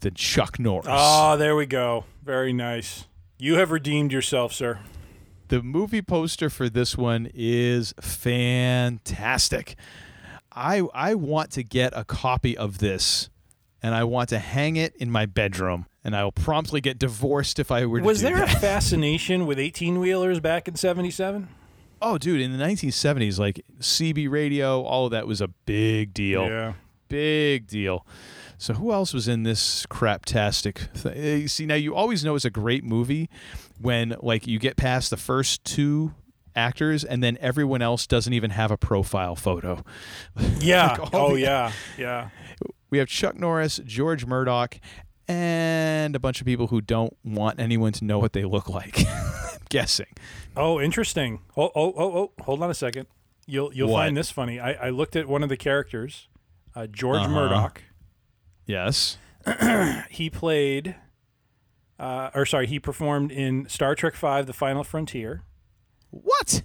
than Chuck Norris. Oh, there we go. Very nice. You have redeemed yourself, sir. The movie poster for this one is fantastic. I I want to get a copy of this and I want to hang it in my bedroom and I will promptly get divorced if I were to Was there a fascination with 18 wheelers back in 77? Oh dude, in the 1970s like CB radio, all of that was a big deal. Yeah. Big deal. So who else was in this craptastic? Th- you see, now you always know it's a great movie when like you get past the first two actors and then everyone else doesn't even have a profile photo. Yeah. Like, oh the- yeah. Yeah. We have Chuck Norris, George Murdock, and a bunch of people who don't want anyone to know what they look like. Guessing. Oh, interesting. Oh, oh, oh, oh. Hold on a second. You'll you'll What? find this funny. I, I looked at one of the characters, uh, George Uh-huh. Murdock. Yes. He played, uh, or sorry, he performed in Star Trek V: The Final Frontier. What?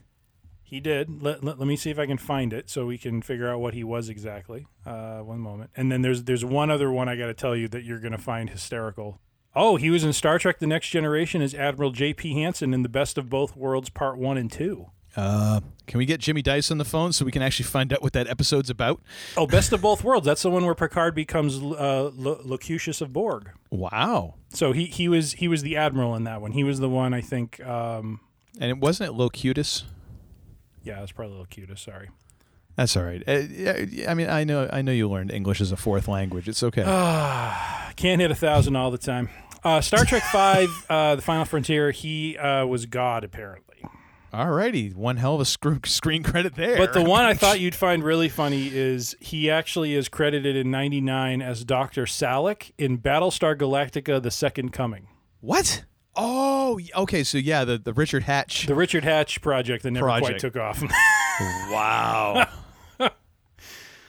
He did. Let, let, let me see if I can find it so we can figure out what he was exactly. Uh, one moment. And then there's there's one other one I got to tell you that you're going to find hysterical. Oh, he was in Star Trek: The Next Generation as Admiral J.P. Hanson in The Best of Both Worlds Part One and Two. Uh, can we get Jimmy Dice on the phone so we can actually find out what that episode's about? Oh, Best of Both Worlds. That's the one where Picard becomes uh, Lo- Locutus of Borg. Wow. So he he was he was the admiral in that one. He was the one I think. Um, And it wasn't it Locutus? yeah, it's probably Locutus. Sorry. That's all right. Uh, I mean, I know, I know you learned English as a fourth language. It's okay. Can't hit a thousand all the time. Uh, Star Trek Five: uh, The Final Frontier. He uh, was God apparently. Alrighty, one hell of a screw- screen credit there. But the one I thought you'd find really funny is he actually is credited in '99 as Doctor Salik in Battlestar Galactica: The Second Coming, what? Oh, okay. So yeah, the, the Richard Hatch. the Richard Hatch project that never quite Project. took off. wow.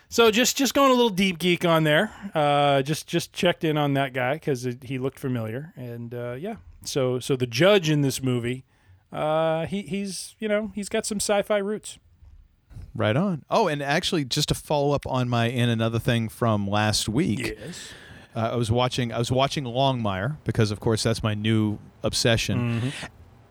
So just just going a little deep geek on there. Uh, just just checked in on that guy because he looked familiar, and uh, yeah. So so the judge in this movie, uh, he he's you know he's got some sci-fi roots. right on. Oh, and actually, just to follow up on my and another thing from last week. Yes. Uh, I was watching. I was watching Longmire because, of course, that's my new obsession.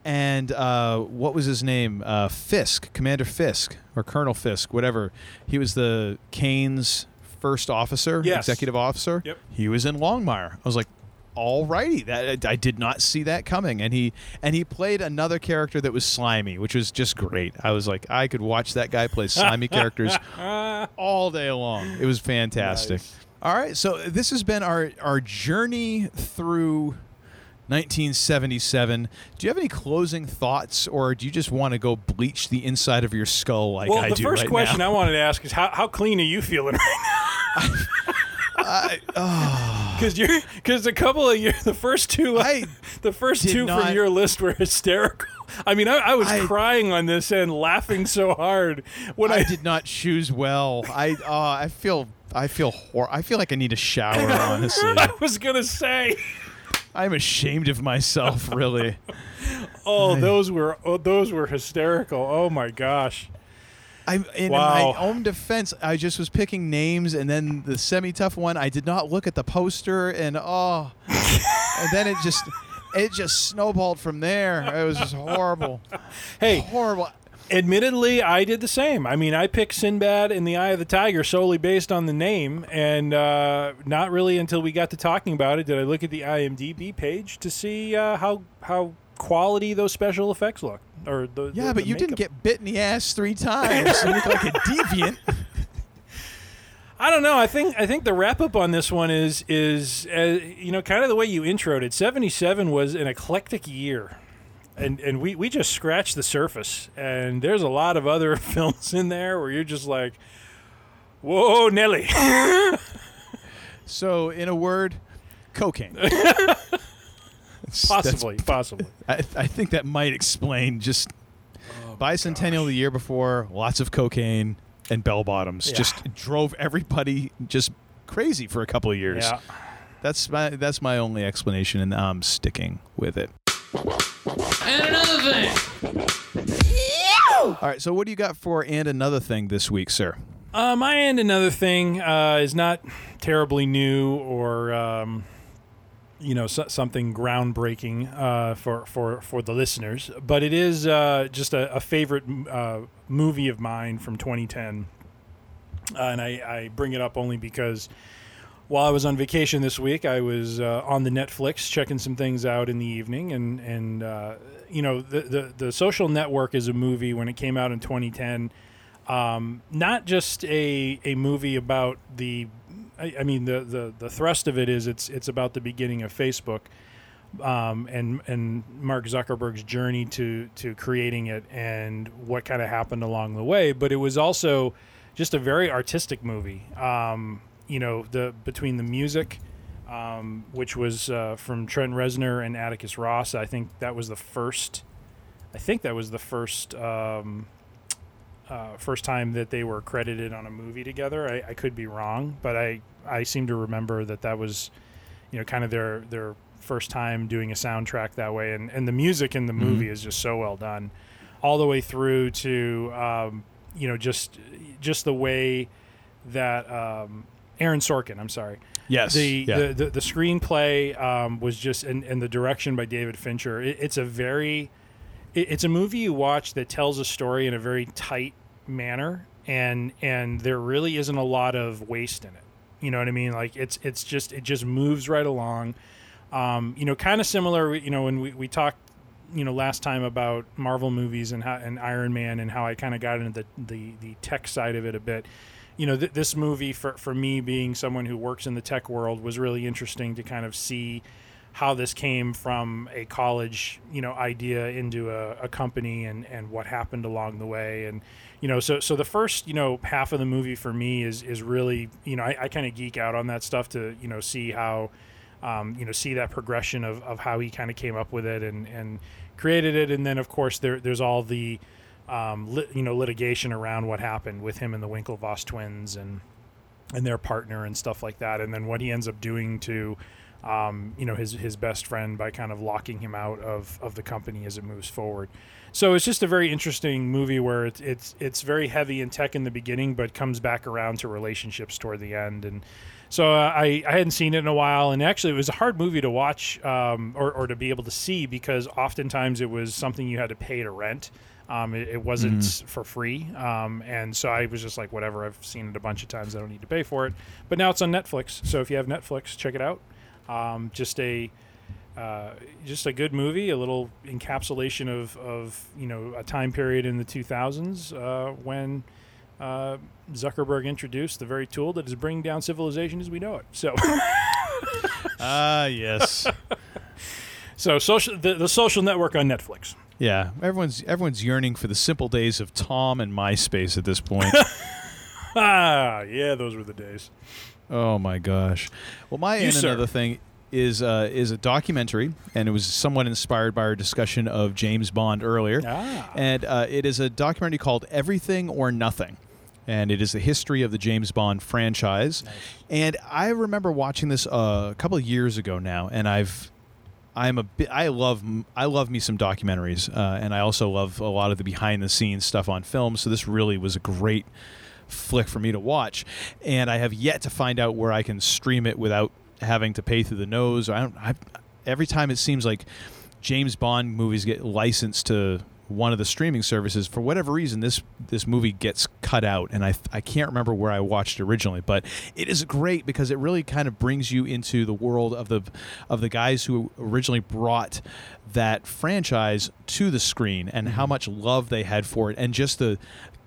And uh, what was his name? Uh, Fisk, Commander Fisk, or Colonel Fisk, whatever. He was the Cain's first officer, Yes. executive officer. Yep. He was in Longmire. I was like, alrighty, that I did not see that coming. And he and he played another character that was slimy, which was just great. I was like, I could watch that guy play slimy characters all day long. It was fantastic. All right, so this has been our our journey through 1977. Do you have any closing thoughts, or do you just want to go bleach the inside of your skull like well, I do? Well, the first right question now? I wanted to ask is how how clean are you feeling right I, oh, Because you're because a couple of your the first two I the first did two not- from your list were hysterical. I mean, I, I was I- crying on this and laughing so hard when I, I did not choose well. I uh, I feel I feel hor- I feel like I need a shower. Honestly, I was gonna say. I'm ashamed of myself. Really. Oh, those were oh, those were hysterical. Oh my gosh. I, in Wow. my own defense, I just was picking names, and then the semi-tough one, I did not look at the poster, and oh, and then it just, it just snowballed from there. It was just horrible, Hey, horrible. admittedly, I did the same. I mean, I picked Sinbad in the Eye of the Tiger solely based on the name, and uh, not really until we got to talking about it did I look at the IMDb page to see uh, how how quality those special effects look. Or the Yeah, the- but the you didn't get bit in the ass three times. You look like a deviant. I don't know. I think I think the wrap up on this one is is uh, you know kind of the way you introed it. Seventy seven was an eclectic year, and and we we just scratched the surface. And there's a lot of other films in there where you're just like, whoa, Nelly. So, in a word, cocaine. That's- possibly, possibly. I, I think that might explain just bicentennial the year before, lots of cocaine and bell bottoms. Yeah. Just drove everybody just crazy for a couple of years. Yeah. That's my that's my only explanation, and I'm sticking with it. And another thing. All right. So, what do you got for and another thing this week, sir? Uh, my end, another thing uh, is not terribly new or um, you know so- something groundbreaking uh, for for for the listeners, but it is uh, just a, a favorite uh, movie of mine from 2010, uh, and I, I bring it up only because. While I was on vacation this week, I was uh, on the Netflix checking some things out in the evening, and and uh, you know the, the the Social Network is a movie when it came out in 2010 um, not just a a movie about the. I, I mean, the, the the thrust of it is it's it's about the beginning of Facebook, um, and and Mark Zuckerberg's journey to to creating it and what kind of happened along the way. But it was also just a very artistic movie. Um, you know, the between the music, um, which was uh, from Trent Reznor and Atticus Ross. I think that was the first. I think that was the first um, uh, first time that they were credited on a movie together. I, I could be wrong, but I I seem to remember that that was, you know, kind of their their first time doing a soundtrack that way. And and the music in the Mm-hmm. movie is just so well done, all the way through to um, you know just just the way that um, Aaron Sorkin. I'm sorry. Yes, The, yeah. the, the the screenplay um, was just and, and the direction by David Fincher. It, it's a very it, it's a movie you watch that tells a story in a very tight manner and and there really isn't a lot of waste in it. You know what i mean? Like it's it's just it just moves right along. Um, you know kind of similar you know when we, we talked you know last time about marvel movies and how and iron man and how i kind of got into the, the the tech side of it a bit. You know th- this movie for for me being someone who works in the tech world was really interesting to kind of see how this came from a college, you know, idea into a, a company and, and what happened along the way. And, you know, so, so the first, you know, half of the movie for me is, is really, you know, I, I kind of geek out on that stuff to, you know, see how, um, you know, see that progression of, of how he kind of came up with it and, and created it. And then of course there, there's all the, um, you know, litigation around what happened with him and the Winklevoss twins and, and their partner and stuff like that. And then what he ends up doing to, um, you know his his best friend by kind of locking him out of of the company as it moves forward. So it's just a very interesting movie where it's it's it's very heavy in tech in the beginning, but comes back around to relationships toward the end. And so uh, I I hadn't seen it in a while, and actually it was a hard movie to watch um, or or to be able to see because oftentimes it was something you had to pay to rent. Um, it, it wasn't Mhm. for free, um, and so I was just like, whatever. I've seen it a bunch of times. I don't need to pay for it. But now it's on Netflix, so if you have Netflix, check it out. Um, just a uh, just a good movie, a little encapsulation of, of you know a time period in the 2000s uh, when uh, Zuckerberg introduced the very tool that is bringing down civilization as we know it. So, Ah, yes. so social the, the social network on Netflix. Yeah, everyone's everyone's yearning for the simple days of Tom and MySpace at this point. ah, yeah, those were the days. Oh my gosh. Well, my You, another thing is uh, is a documentary, and it was somewhat inspired by our discussion of James Bond earlier. Ah. And uh, it is a documentary called Everything or Nothing. And it is the history of the James Bond franchise. And I remember watching this uh, a couple of years ago now, and I've I'm a bit. I love. I love me some documentaries, uh, and I also love a lot of the behind the scenes stuff on film. So this really was a great flick for me to watch, and I have yet to find out where I can stream it without having to pay through the nose. I don't. I, every time it seems like James Bond movies get licensed to one of the streaming services for whatever reason this this movie gets cut out and I I can't remember where I watched originally but it is great because it really kind of brings you into the world of the of the guys who originally brought that franchise to the screen and how mm-hmm. much love they had for it and just the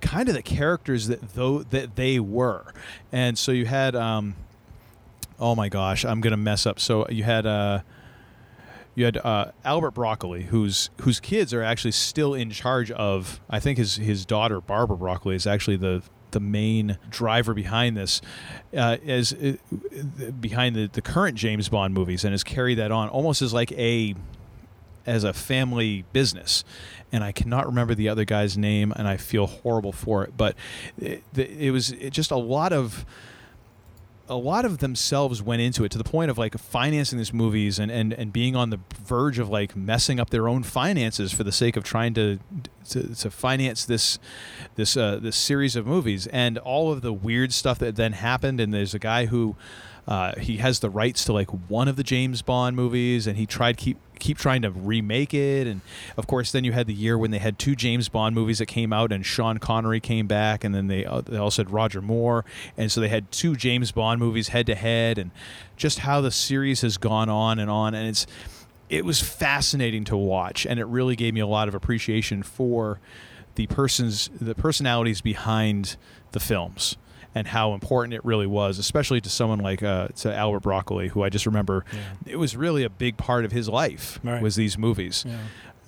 kind of the characters that though that they were and so you had um oh my gosh I'm gonna mess up so you had uh you had uh, Albert Broccoli, whose whose kids are actually still in charge of. I think his his daughter Barbara Broccoli is actually the the main driver behind this, uh, as uh, behind the, the current James Bond movies, and has carried that on almost as like a as a family business. And I cannot remember the other guy's name, and I feel horrible for it. But it, it was just a lot of a lot of themselves went into it to the point of like financing these movies and, and, and being on the verge of like messing up their own finances for the sake of trying to to, to finance this this uh, this series of movies and all of the weird stuff that then happened and there's a guy who uh, he has the rights to like one of the James Bond movies, and he tried keep keep trying to remake it. And of course, then you had the year when they had two James Bond movies that came out, and Sean Connery came back, and then they uh, they also had Roger Moore, and so they had two James Bond movies head to head, and just how the series has gone on and on, and it's it was fascinating to watch, and it really gave me a lot of appreciation for the person's the personalities behind the films and how important it really was, especially to someone like uh, to Albert Broccoli, who I just remember it was really a big part of his life Right. was these movies. Yeah.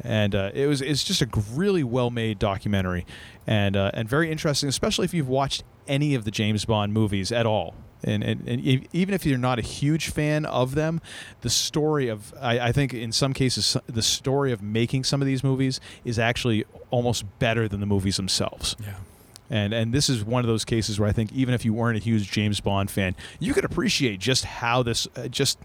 And uh, it was it's just a really well made documentary, and uh, and very interesting, especially if you've watched any of the James Bond movies at all. And, and, and even if you're not a huge fan of them, the story of I, I think in some cases the story of making some of these movies is actually almost better than the movies themselves. Yeah. And and this is one of those cases where I think even if you weren't a huge James Bond fan, you could appreciate just how this uh, just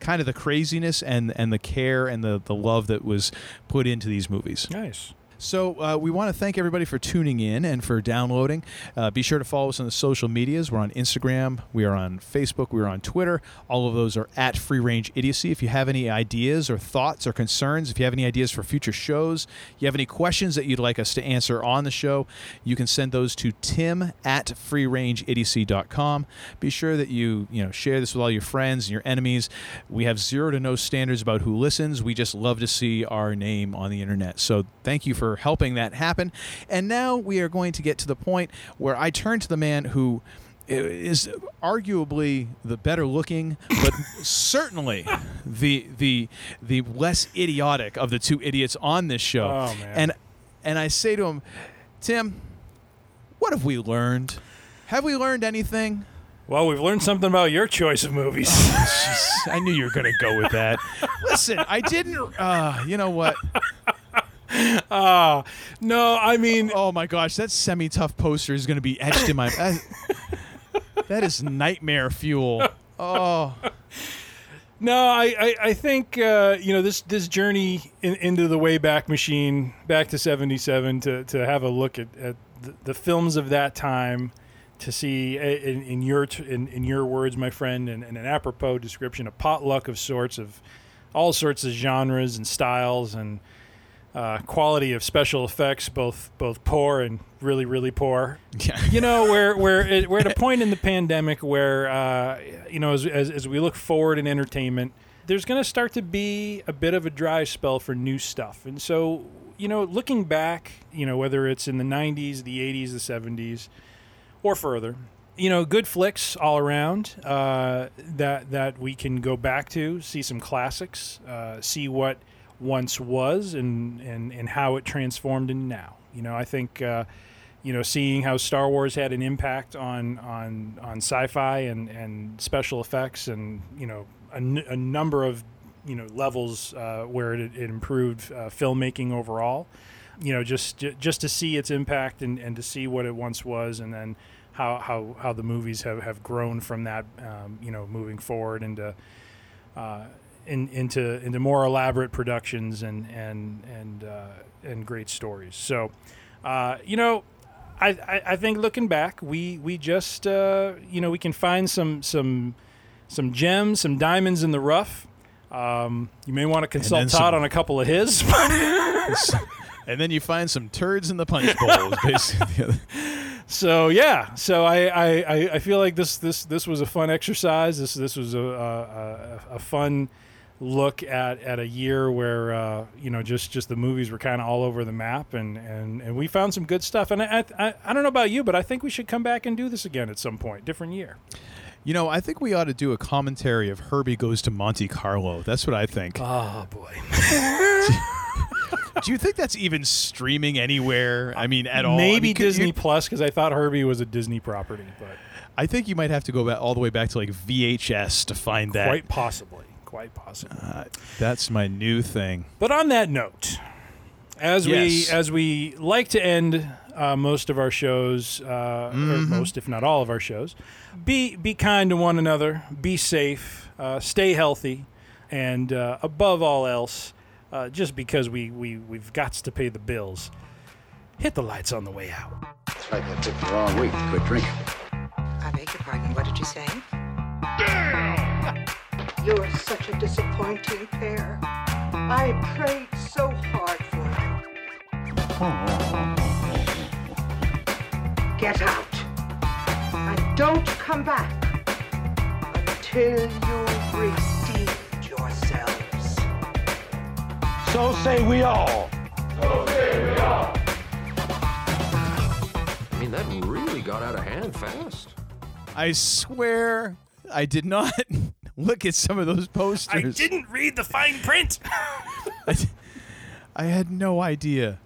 kind of the craziness and and the care and the the love that was put into these movies. Nice. So uh, we want to thank everybody for tuning in and for downloading. Uh, be sure to follow us on the social medias. We're on Instagram, we are on Facebook, we are on Twitter. All of those are at Free Range Idiocy. If you have any ideas or thoughts or concerns, if you have any ideas for future shows, you have any questions that you'd like us to answer on the show, you can send those to Tim at freerangeidiocy.com. Be sure that you you know share this with all your friends and your enemies. We have zero to no standards about who listens. We just love to see our name on the internet. So thank you for helping that happen. And now we are going to get to the point where I turn to the man who is arguably the better looking, but certainly the the the less idiotic of the two idiots on this show. Oh. And and I say to him, Tim, what have we learned? Have we learned anything? Well, we've learned something about your choice of movies. Jeez, I knew you were going to go with that. Listen, I didn't. Uh, you know what? Ah, no, I mean, Oh my gosh, that semi-tough poster is going to be etched in my. that- that is nightmare fuel. Oh, No, I, I, I think uh, you know this this journey in, into the Wayback Machine, back to '77, to, to have a look at, at the, the films of that time, to see uh, in, in your in, in your words, my friend, and, and an apropos description, a potluck of sorts of all sorts of genres and styles and uh, quality of special effects, both both poor and really really poor. yeah. you know where it, we're at a point in the pandemic where uh, you know as, as, as we look forward in entertainment there's going to start to be a bit of a dry spell for new stuff and so you know looking back you know whether it's in the 90s the 80s the 70s or further you know good flicks all around uh, that that we can go back to see some classics uh, see what once was and, and and how it transformed into now you know i think uh, you know, seeing how Star Wars had an impact on on on sci-fi and and special effects, and you know, a, n- a number of you know levels uh, where it, it improved uh, filmmaking overall. You know, just just to see its impact and, and to see what it once was, and then how how, how the movies have, have grown from that. Um, you know, moving forward into. Uh, in, into into more elaborate productions and and and uh, and great stories. So, uh, you know, I, I, I think looking back, we we just uh, you know we can find some some some gems, some diamonds in the rough. Um, you may want to consult Todd some- on a couple of his. and then you find some turds in the punch bowl. basically so yeah, so I, I, I- feel like this this this was a fun exercise. This this was a a, a, a fun look at, at a year where uh, you know just, just the movies were kind of all over the map and, and, and we found some good stuff and I, I I don't know about you but I think we should come back and do this again at some point different year You know, I think we ought to do a commentary of Herbie Goes to Monte Carlo. That's what I think. oh boy Do you think that's even streaming anywhere? I mean, at all? I maybe mean, Disney Plus because I thought Herbie was a Disney property but I think you might have to go back all the way back to like VHS to find that. quite possibly quite possibly Uh, that's my new thing. But on that note, as Yes. we as we like to end uh, most of our shows, uh, or most if not all of our shows, be be kind to one another, be safe, uh, stay healthy, and uh, above all else, uh, just because we we we've got to pay the bills, hit the lights on the way out. It's like I picked the wrong week to quit drinking. I beg your pardon. What did you say? You're such a disappointing pair. I prayed so hard for you. Get out. And don't come back until you've redeemed yourselves. So say we all. I mean, that really got out of hand fast. I swear I did not look at some of those posters. I didn't read the fine print. I had no idea.